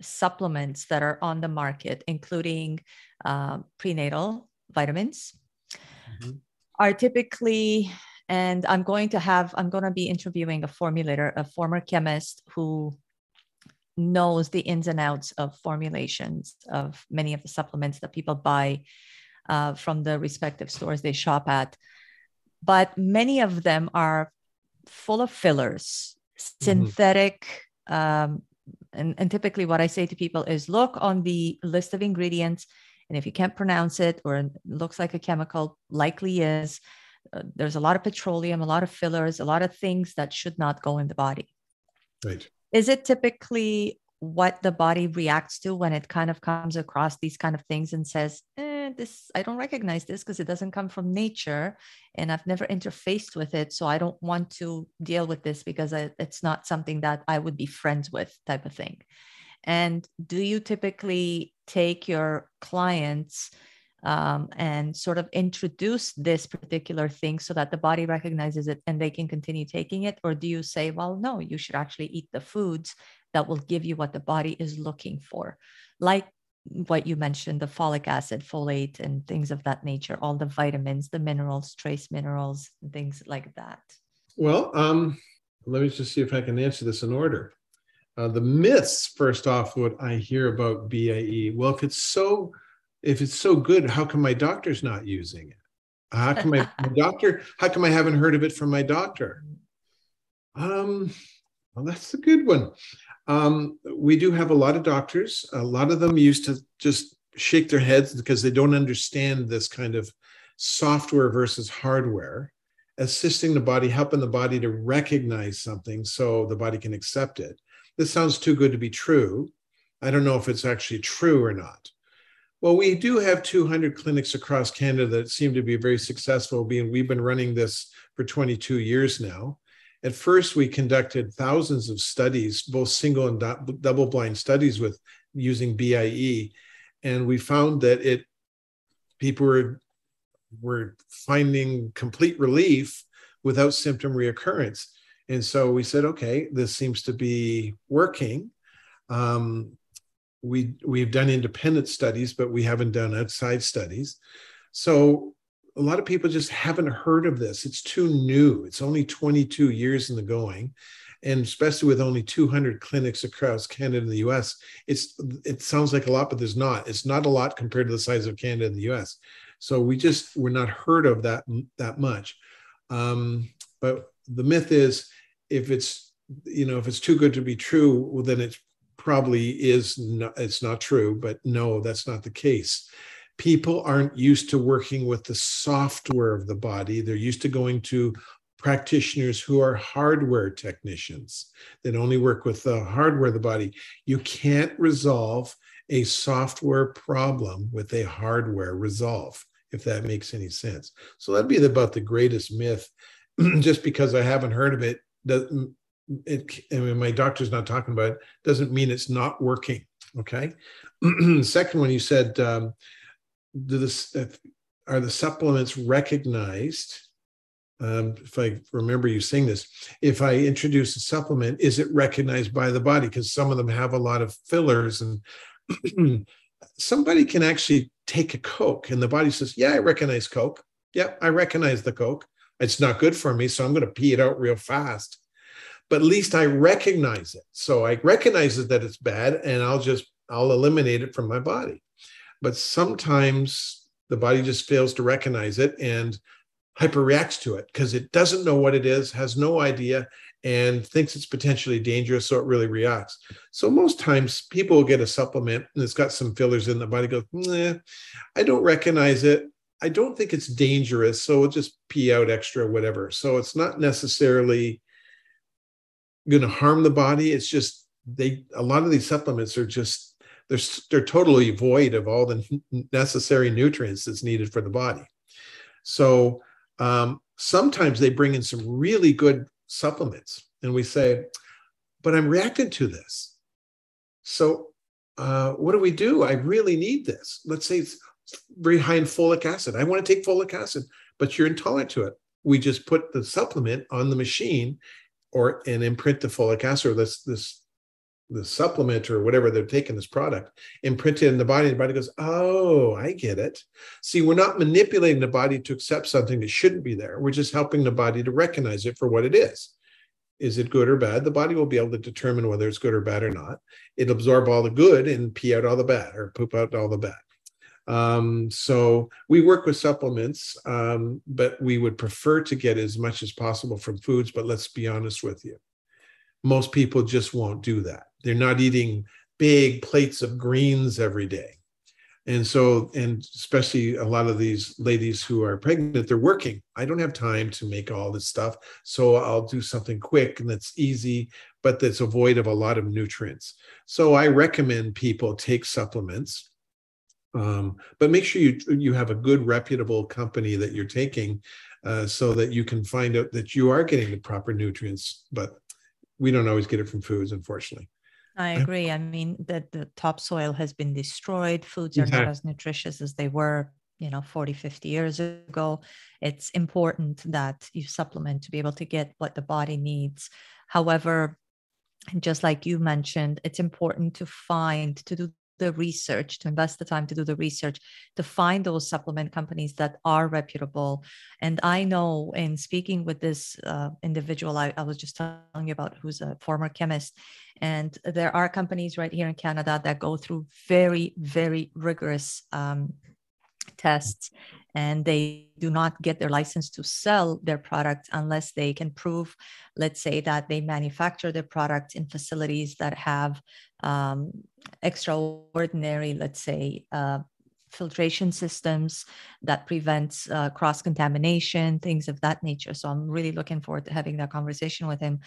supplements that are on the market, including uh, prenatal vitamins, mm-hmm. are typically, and I'm going to have, I'm going to be interviewing a formulator, a former chemist who knows the ins and outs of formulations of many of the supplements that people buy uh, from the respective stores they shop at. But many of them are full of fillers. Synthetic mm-hmm. um, and, and typically what i say to people is look on the list of ingredients and if you can't pronounce it or it looks like a chemical likely is uh, there's a lot of petroleum a lot of fillers a lot of things that should not go in the body right is it typically what the body reacts to when it kind of comes across these kind of things and says eh, this i don't recognize this because it doesn't come from nature and i've never interfaced with it so i don't want to deal with this because I, it's not something that i would be friends with type of thing and do you typically take your clients um, and sort of introduce this particular thing so that the body recognizes it and they can continue taking it? Or do you say, well, no, you should actually eat the foods that will give you what the body is looking for? Like what you mentioned the folic acid folate and things of that nature all the vitamins the minerals trace minerals things like that. Well um, let me just see if i can answer this in order. Uh, the myths first off what i hear about BIE well if it's so if it's so good how come my doctor's not using it? How come my, my doctor how come i haven't heard of it from my doctor? Um well that's a good one um, we do have a lot of doctors. A lot of them used to just shake their heads because they don't understand this kind of software versus hardware, assisting the body, helping the body to recognize something so the body can accept it. This sounds too good to be true. I don't know if it's actually true or not. Well, we do have 200 clinics across Canada that seem to be very successful. Being we've been running this for 22 years now. At first, we conducted thousands of studies, both single and double blind studies with using BIE, and we found that it people were were finding complete relief without symptom reoccurrence. And so we said, okay, this seems to be working. Um, we we've done independent studies, but we haven't done outside studies. So a lot of people just haven't heard of this. It's too new. It's only 22 years in the going. And especially with only 200 clinics across Canada and the US, it's it sounds like a lot, but there's not. It's not a lot compared to the size of Canada and the US. So we just we're not heard of that that much. Um, but the myth is if it's you know if it's too good to be true, well then it probably is not, it's not true. But no, that's not the case people aren't used to working with the software of the body. They're used to going to practitioners who are hardware technicians that only work with the hardware of the body. You can't resolve a software problem with a hardware resolve, if that makes any sense. So that'd be about the greatest myth. Just because I haven't heard of it, it, I mean, my doctor's not talking about it, doesn't mean it's not working. Okay. Second one, you said um, do this are the supplements recognized um, if I remember you saying this, if I introduce a supplement, is it recognized by the body? Because some of them have a lot of fillers, and somebody can actually take a Coke, and the body says, "Yeah, I recognize Coke. Yeah, I recognize the Coke. It's not good for me, so I'm going to pee it out real fast." But at least I recognize it. So I recognize that it's bad, and I'll just I'll eliminate it from my body. But sometimes the body just fails to recognize it and hyperreacts to it because it doesn't know what it is, has no idea, and thinks it's potentially dangerous, so it really reacts. So most times people get a supplement and it's got some fillers in the body goes, nah, I don't recognize it. I don't think it's dangerous, so we'll just pee out extra, whatever. So it's not necessarily going to harm the body. It's just they a lot of these supplements are just they're they're totally void of all the necessary nutrients that's needed for the body. So um, sometimes they bring in some really good supplements, and we say, "But I'm reacting to this." So uh, what do we do? I really need this. Let's say it's very high in folic acid. I want to take folic acid, but you're intolerant to it. We just put the supplement on the machine or and imprint the folic acid or this this the supplement or whatever they're taking this product imprinted in the body the body goes oh i get it. See we're not manipulating the body to accept something that shouldn't be there. We're just helping the body to recognize it for what it is. Is it good or bad? The body will be able to determine whether it's good or bad or not. It'll absorb all the good and pee out all the bad or poop out all the bad. Um, so we work with supplements, um, but we would prefer to get as much as possible from foods. But let's be honest with you, most people just won't do that. They're not eating big plates of greens every day. And so, and especially a lot of these ladies who are pregnant, they're working. I don't have time to make all this stuff. So I'll do something quick and that's easy, but that's void of a lot of nutrients. So I recommend people take supplements um, but make sure you you have a good reputable company that you're taking, uh, so that you can find out that you are getting the proper nutrients. But we don't always get it from foods, unfortunately. I agree. I mean that the topsoil has been destroyed. Foods are exactly. not as nutritious as they were, you know, 40, 50 years ago. It's important that you supplement to be able to get what the body needs. However, just like you mentioned, it's important to find to do the research, to invest the time to do the research, to find those supplement companies that are reputable. And I know in speaking with this uh, individual I, I, was just telling you about, who's a former chemist, and there are companies right here in Canada that go through very, very rigorous um, tests and they do not get their license to sell their product unless they can prove let's say that they manufacture their product in facilities that have um, extraordinary let's say uh, filtration systems that prevents uh, cross contamination things of that nature. So i'm really looking forward to having that conversation with him.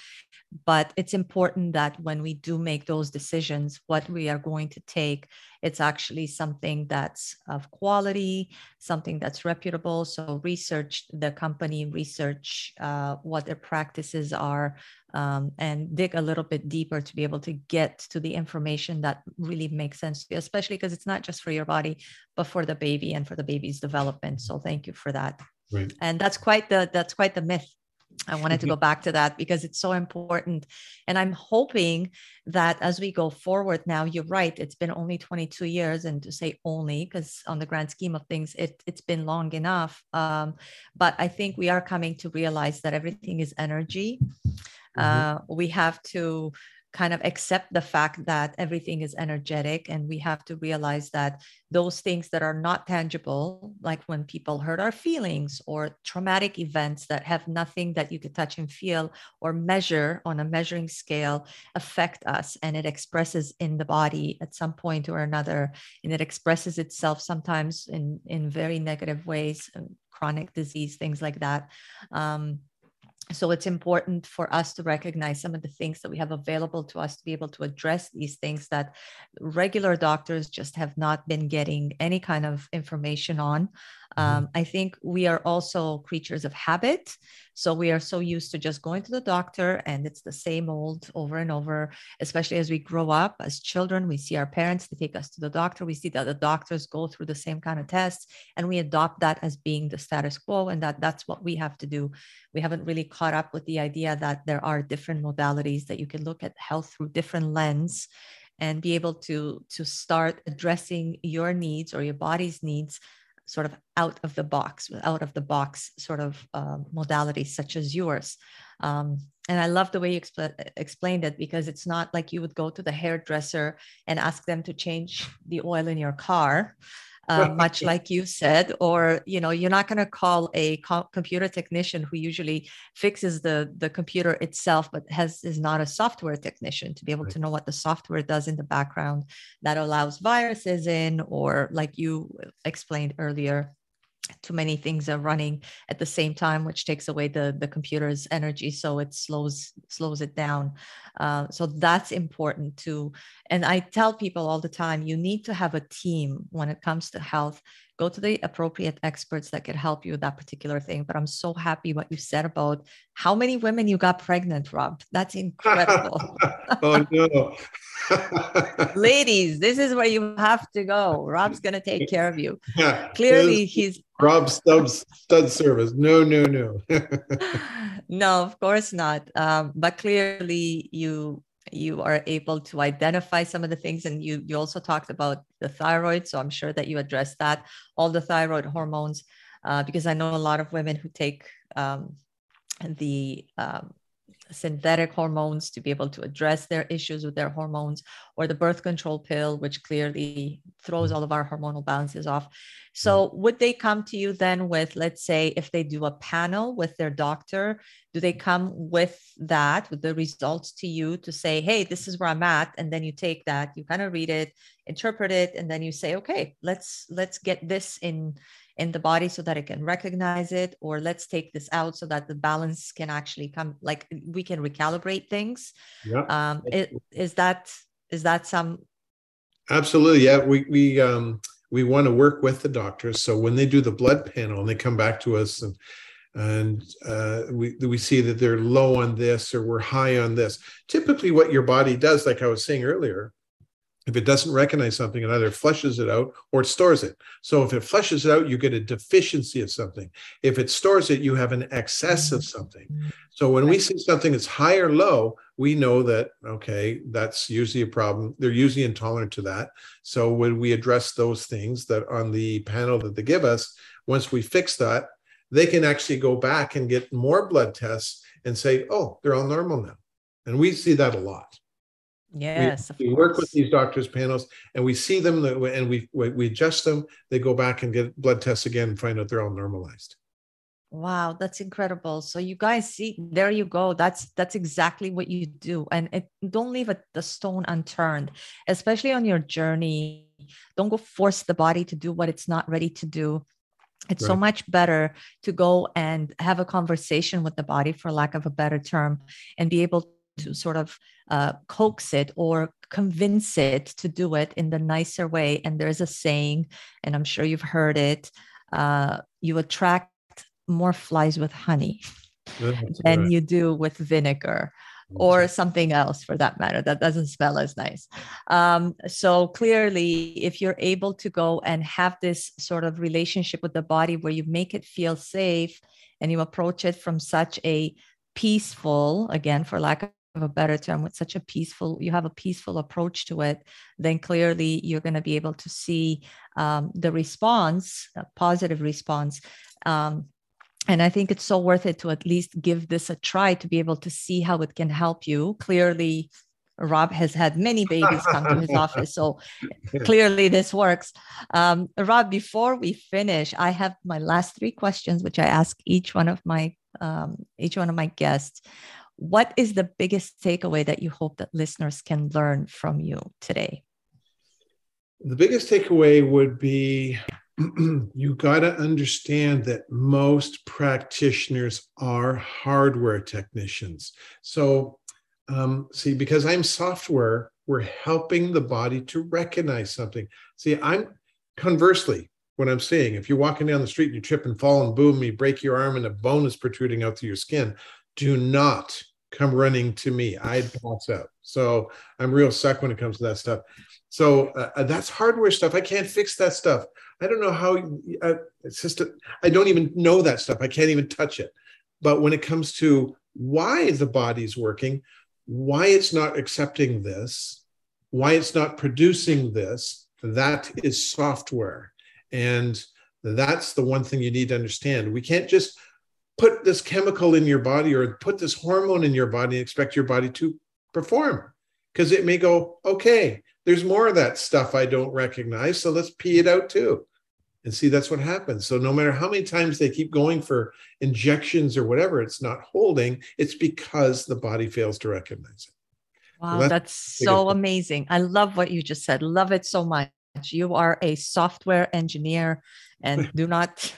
But it's important that when we do make those decisions what we are going to take it's actually something that's of quality something that's reputable so research the company research uh, what their practices are um, and dig a little bit deeper to be able to get to the information that really makes sense to you, especially because it's not just for your body, but for the baby and for the baby's development. So thank you for that. Right. And that's quite the that's quite the myth. I wanted to go back to that because it's so important. And I'm hoping that as we go forward now, you're right, it's been only 22 years, and to say only, because on the grand scheme of things, it, it's been long enough. Um, but I think we are coming to realize that everything is energy. Mm-hmm. Uh, we have to kind of accept the fact that everything is energetic and we have to realize that those things that are not tangible like when people hurt our feelings or traumatic events that have nothing that you could touch and feel or measure on a measuring scale affect us and it expresses in the body at some point or another. And it expresses itself sometimes in in very negative ways chronic disease things like that. Um, so it's important for us to recognize some of the things that we have available to us to be able to address these things that regular doctors just have not been getting any kind of information on Mm-hmm. Um, I think we are also creatures of habit. So we are so used to just going to the doctor and it's the same old over and over, especially as we grow up as children. We see our parents, they take us to the doctor. We see that the doctors go through the same kind of tests and we adopt that as being the status quo and that that's what we have to do. We haven't really caught up with the idea that there are different modalities that you can look at health through different lens and be able to to start addressing your needs or your body's needs sort of out of the box, out of the box sort of um, modalities such as yours. Um, and I love the way you expl- explained it because it's not like you would go to the hairdresser and ask them to change the oil in your car. Uh, much like you said, or you know, you're not going to call a co- computer technician who usually fixes the the computer itself, but has is not a software technician to be able right. to know what the software does in the background that allows viruses in, or like you explained earlier, too many things are running at the same time which takes away the the computer's energy so it slows slows it down. Uh, so that's important too. And i tell people all the time you need to have a team when it comes to health go to the appropriate experts that can help you with that particular thing but i'm so happy what you said about how many women you got pregnant rob that's incredible oh no ladies this is where you have to go rob's going to take care of you yeah, clearly he's Rob Stubbs stud service. No, no, no. no, of course not. Um, but clearly, you you are able to identify some of the things, and you you also talked about the thyroid. So I'm sure that you addressed that, all the thyroid hormones, uh, because I know a lot of women who take um, the um, synthetic hormones to be able to address their issues with their hormones, or the birth control pill, which clearly throws all of our hormonal balances off. So, would they come to you then with, let's say, if they do a panel with their doctor, do they come with that, with the results to you to say, hey, this is where I'm at? And then you take that, you kind of read it, interpret it, and then you say, okay, let's let's get this in in the body so that it can recognize it or let's take this out so that the balance can actually come like we can recalibrate things yeah. um it, is that is that some absolutely yeah we we um we want to work with the doctors so when they do the blood panel and they come back to us and and uh, we we see that they're low on this or we're high on this. Typically, what your body does, like I was saying earlier, if it doesn't recognize something, it either flushes it out or it stores it. So if it flushes it out, you get a deficiency of something. If it stores it, you have an excess of something. So when we see something that's high or low, we know that, okay, that's usually a problem. They're usually intolerant to that. So when we address those things that on the panel that they give us, once we fix that, they can actually go back and get more blood tests and say, oh, they're all normal now. And we see that a lot. Yes, we, we work with these doctors panels, and we see them, and we we adjust them. They go back and get blood tests again, and find out they're all normalized. Wow, that's incredible. So you guys see, there you go. That's that's exactly what you do, and it, don't leave a, the stone unturned, especially on your journey. Don't go force the body to do what it's not ready to do. It's right. so much better to go and have a conversation with the body, for lack of a better term, and be able to sort of uh, coax it or convince it to do it in the nicer way. And there's a saying, and I'm sure you've heard it uh, you attract more flies with honey than right. you do with vinegar or something else for that matter that doesn't smell as nice. Um, so clearly, if you're able to go and have this sort of relationship with the body where you make it feel safe and you approach it from such a peaceful, again, for lack of a better term with such a peaceful you have a peaceful approach to it then clearly you're going to be able to see um, the response a positive response um, and i think it's so worth it to at least give this a try to be able to see how it can help you. Clearly rob has had many babies come to his office so clearly this works. Um, rob before we finish i have my last three questions which i ask each one of my um, each one of my guests. What is the biggest takeaway that you hope that listeners can learn from you today? The biggest takeaway would be you got to understand that most practitioners are hardware technicians. So, um, see, because I'm software, we're helping the body to recognize something. See, I'm conversely, what I'm saying, if you're walking down the street and you trip and fall and boom, you break your arm and a bone is protruding out through your skin, do not come running to me. I'd pass out. So I'm real suck when it comes to that stuff. So uh, uh that's hardware stuff. I can't fix that stuff. I don't know how. Uh, it's just I don't even know that stuff. I can't even touch it. But when it comes to why the body's working, why it's not accepting this, why it's not producing this, that is software. And That's the one thing you need to understand. We can't just put this chemical in your body or put this hormone in your body and expect your body to perform because it may go, okay, there's more of that stuff I don't recognize. So let's pee it out too. And see, that's what happens. So no matter how many times they keep going for injections or whatever, it's not holding. It's because the body fails to recognize it. Wow, that's, that's so amazing. I love what you just said. Love it so much. You are a software engineer and do not,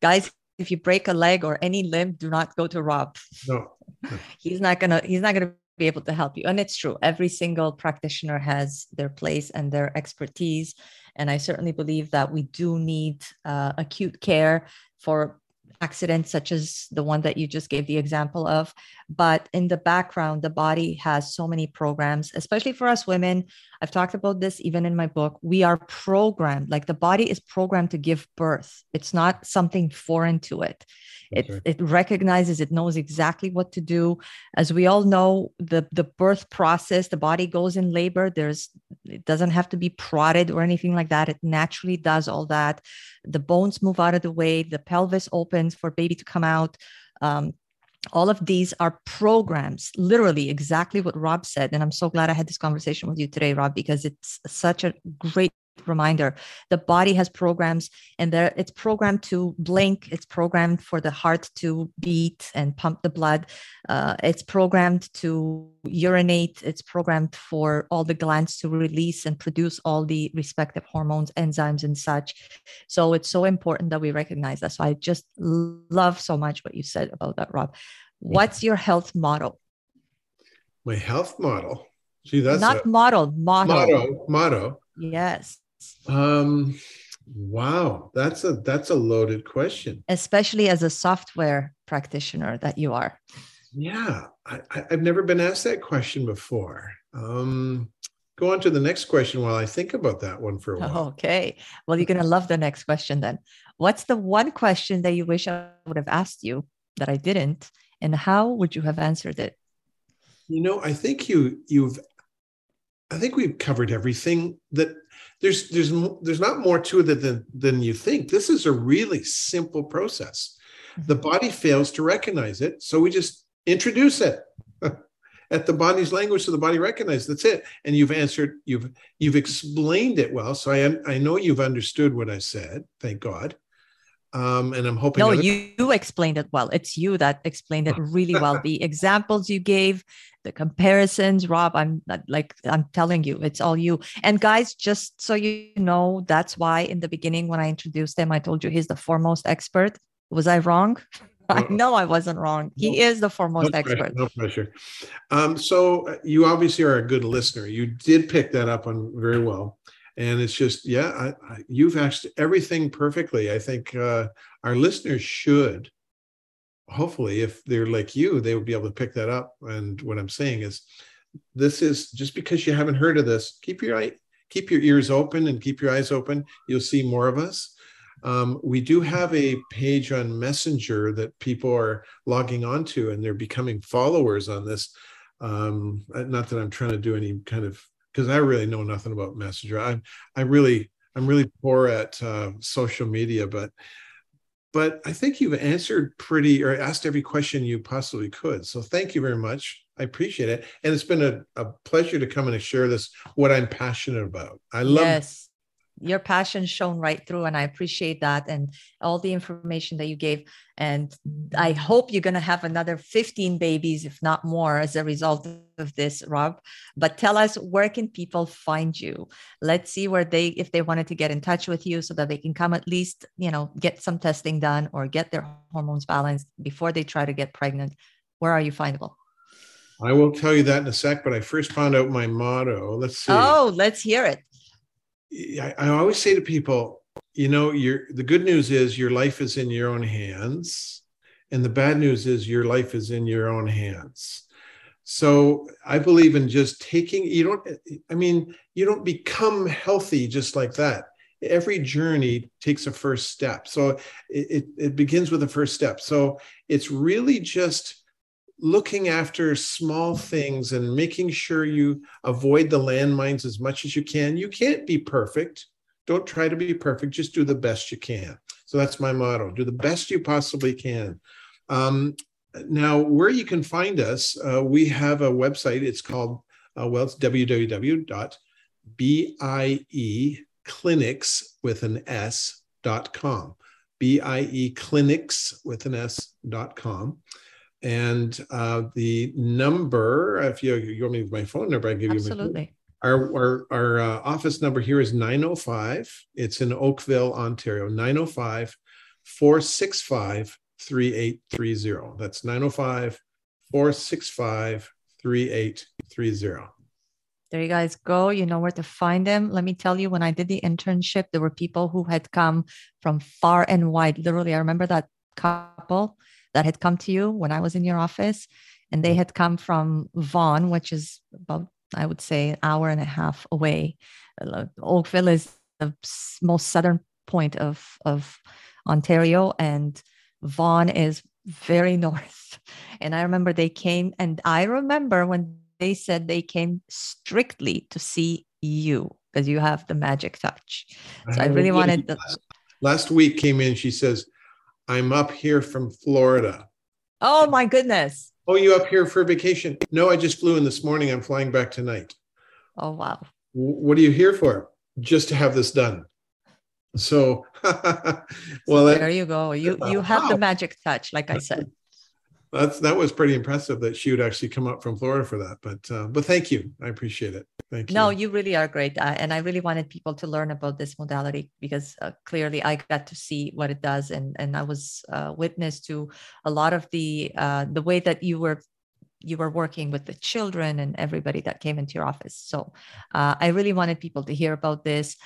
guys, if you break a leg or any limb, do not go to Rob. No. no. he's not gonna, he's not gonna be able to help you. And it's true. Every single practitioner has their place and their expertise. And I certainly believe that we do need uh, acute care for accidents such as the one that you just gave the example of but in the background the body has so many programs especially for us women i've talked about this even in my book. We are programmed like the body is programmed to give birth. It's not something foreign to it. It, it recognizes it knows exactly what to do. As we all know the the birth process the body goes in labor. There's it doesn't have to be prodded or anything like that. It naturally does all that. The bones move out of the way. The pelvis opens for baby to come out. Um, all of these are programs literally exactly what rob said and i'm so glad i had this conversation with you today rob because it's such a great reminder the body has programs and there it's programmed to blink it's programmed for the heart to beat and pump the blood uh, it's programmed to urinate it's programmed for all the glands to release and produce all the respective hormones enzymes and such so it's so important that we recognize that so i just love so much what you said about that rob what's your health model my health model See, that's not a, model, motto. Motto, motto. Yes. Um, wow, that's a that's a loaded question. Especially as a software practitioner that you are. Yeah, I, have never been asked that question before. Um, go on to the next question while I think about that one for a while. Okay. Well, you're gonna love the next question then. What's the one question that you wish I would have asked you that I didn't, and how would you have answered it? You know, I think you you've I think we've covered everything that there's there's there's not more to it than than you think. This is a really simple process. Mm-hmm. The body fails to recognize it, so we just introduce it at the body's language, so the body recognizes. That's it. And you've answered. You've you've explained it well. So I I know you've understood what I said. Thank God. Um, and I'm hoping. No, other- you, you explained it well. It's you that explained it really well. the examples you gave, the comparisons, Rob. I'm like I'm telling you, it's all you. And guys, just so you know, that's why in the beginning when I introduced him, I told you he's the foremost expert. Was I wrong? I know I wasn't wrong. He is the foremost no expert. Pressure, no pressure. Um, so uh, you obviously are a good listener. You did pick that up on very well and it's just yeah I, I, you've asked everything perfectly. I think uh, our listeners should hopefully if they're like you they would be able to pick that up. And what i'm saying is this is just because you haven't heard of this keep your eye keep your ears open and keep your eyes open. You'll see more of us. Um, we do have a page on messenger that people are logging onto and they're becoming followers on this. Um, not that i'm trying to do any kind of because I really know nothing about Messenger. I'm I really I'm really poor at uh, social media, but but I think you've answered pretty or asked every question you possibly could. So thank you very much. I appreciate it, and it's been a, a pleasure to come and share this what I'm passionate about. I love. Yes your passion shone right through and i appreciate that and all the information that you gave and i hope you're going to have another 15 babies if not more as a result of this rob but tell us where can people find you let's see where they if they wanted to get in touch with you so that they can come at least you know get some testing done or get their hormones balanced before they try to get pregnant where are you findable I will tell you that in a sec, but I first found out my motto. Let's see. Oh, let's hear it. I, I always say to people, you know, your the good news is your life is in your own hands, and the bad news is your life is in your own hands. So I believe in just taking, you don't, I mean, you don't become healthy just like that. Every journey takes a first step. So it, it, it begins with the first step. So it's really just looking after small things and making sure you avoid the landmines as much as you can. You can't be perfect. don't try to be perfect. Just do the best you can. So that's my motto do the best you possibly can. Um, now, where you can find us, uh, we have a website. It's called, uh, well, it's www.bieclinics with an S dot com. BIE clinics with an S dot com. And uh, the number, if you, you want me my phone number, I give Absolutely. you Absolutely. Our, our, our uh, office number here is 905. It's in Oakville, Ontario, 905 465 3830. That's 905 465 3830. There you guys go. You know where to find them. Let me tell you, when I did the internship, there were people who had come from far and wide. Literally, I remember that couple that had come to you when I was in your office, and they mm. had come from Vaughan, which is about, I would say, an hour and a half away. Uh, Oakville is the most southern point of, of Ontario, and Vaughan is very north. And I remember they came, and I remember when they said they came strictly to see you because you have the magic touch. So I, I really wanted the last week came in, she says, I'm up here from Florida. Oh my goodness. Oh, you up here for vacation? No, I just flew in this morning. I'm flying back tonight. Oh wow. What are you here for? Just to have this done. So, well, so there you go. You you have wow. the magic touch, like I said. That's that was pretty impressive that she would actually come up from Florida for that. But uh, but thank you, I appreciate it. Thank you. No, you really are great, uh, and I really wanted people to learn about this modality because uh, clearly I got to see what it does, and and I was uh, witness to a lot of the uh, the way that you were you were working with the children and everybody that came into your office. So uh, I really wanted people to hear about this.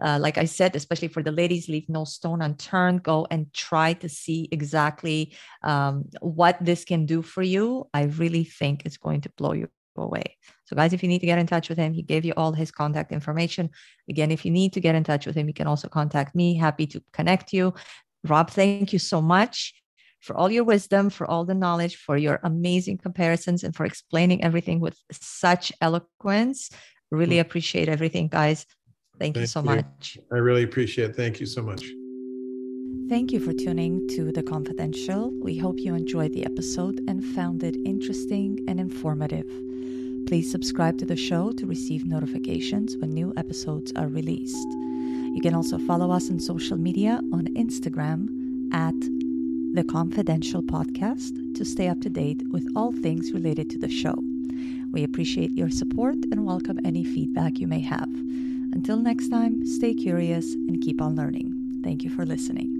Uh, like I said, especially for the ladies, leave no stone unturned. Go and try to see exactly um, what this can do for you. I really think it's going to blow you away. So, guys, if you need to get in touch with him, he gave you all his contact information. Again, if you need to get in touch with him, you can also contact me. Happy to connect you. Rob, thank you so much for all your wisdom, for all the knowledge, for your amazing comparisons, and for explaining everything with such eloquence. Really mm. appreciate everything, guys. Thank, Thank you so you. much. I really appreciate it. Thank you so much. Thank you for tuning to The Confidential. We hope you enjoyed the episode and found it interesting and informative. Please subscribe to the show to receive notifications when new episodes are released. You can also follow us on social media on Instagram at The Confidential Podcast to stay up to date with all things related to the show. We appreciate your support and welcome any feedback you may have. Until next time, stay curious and keep on learning. Thank you for listening.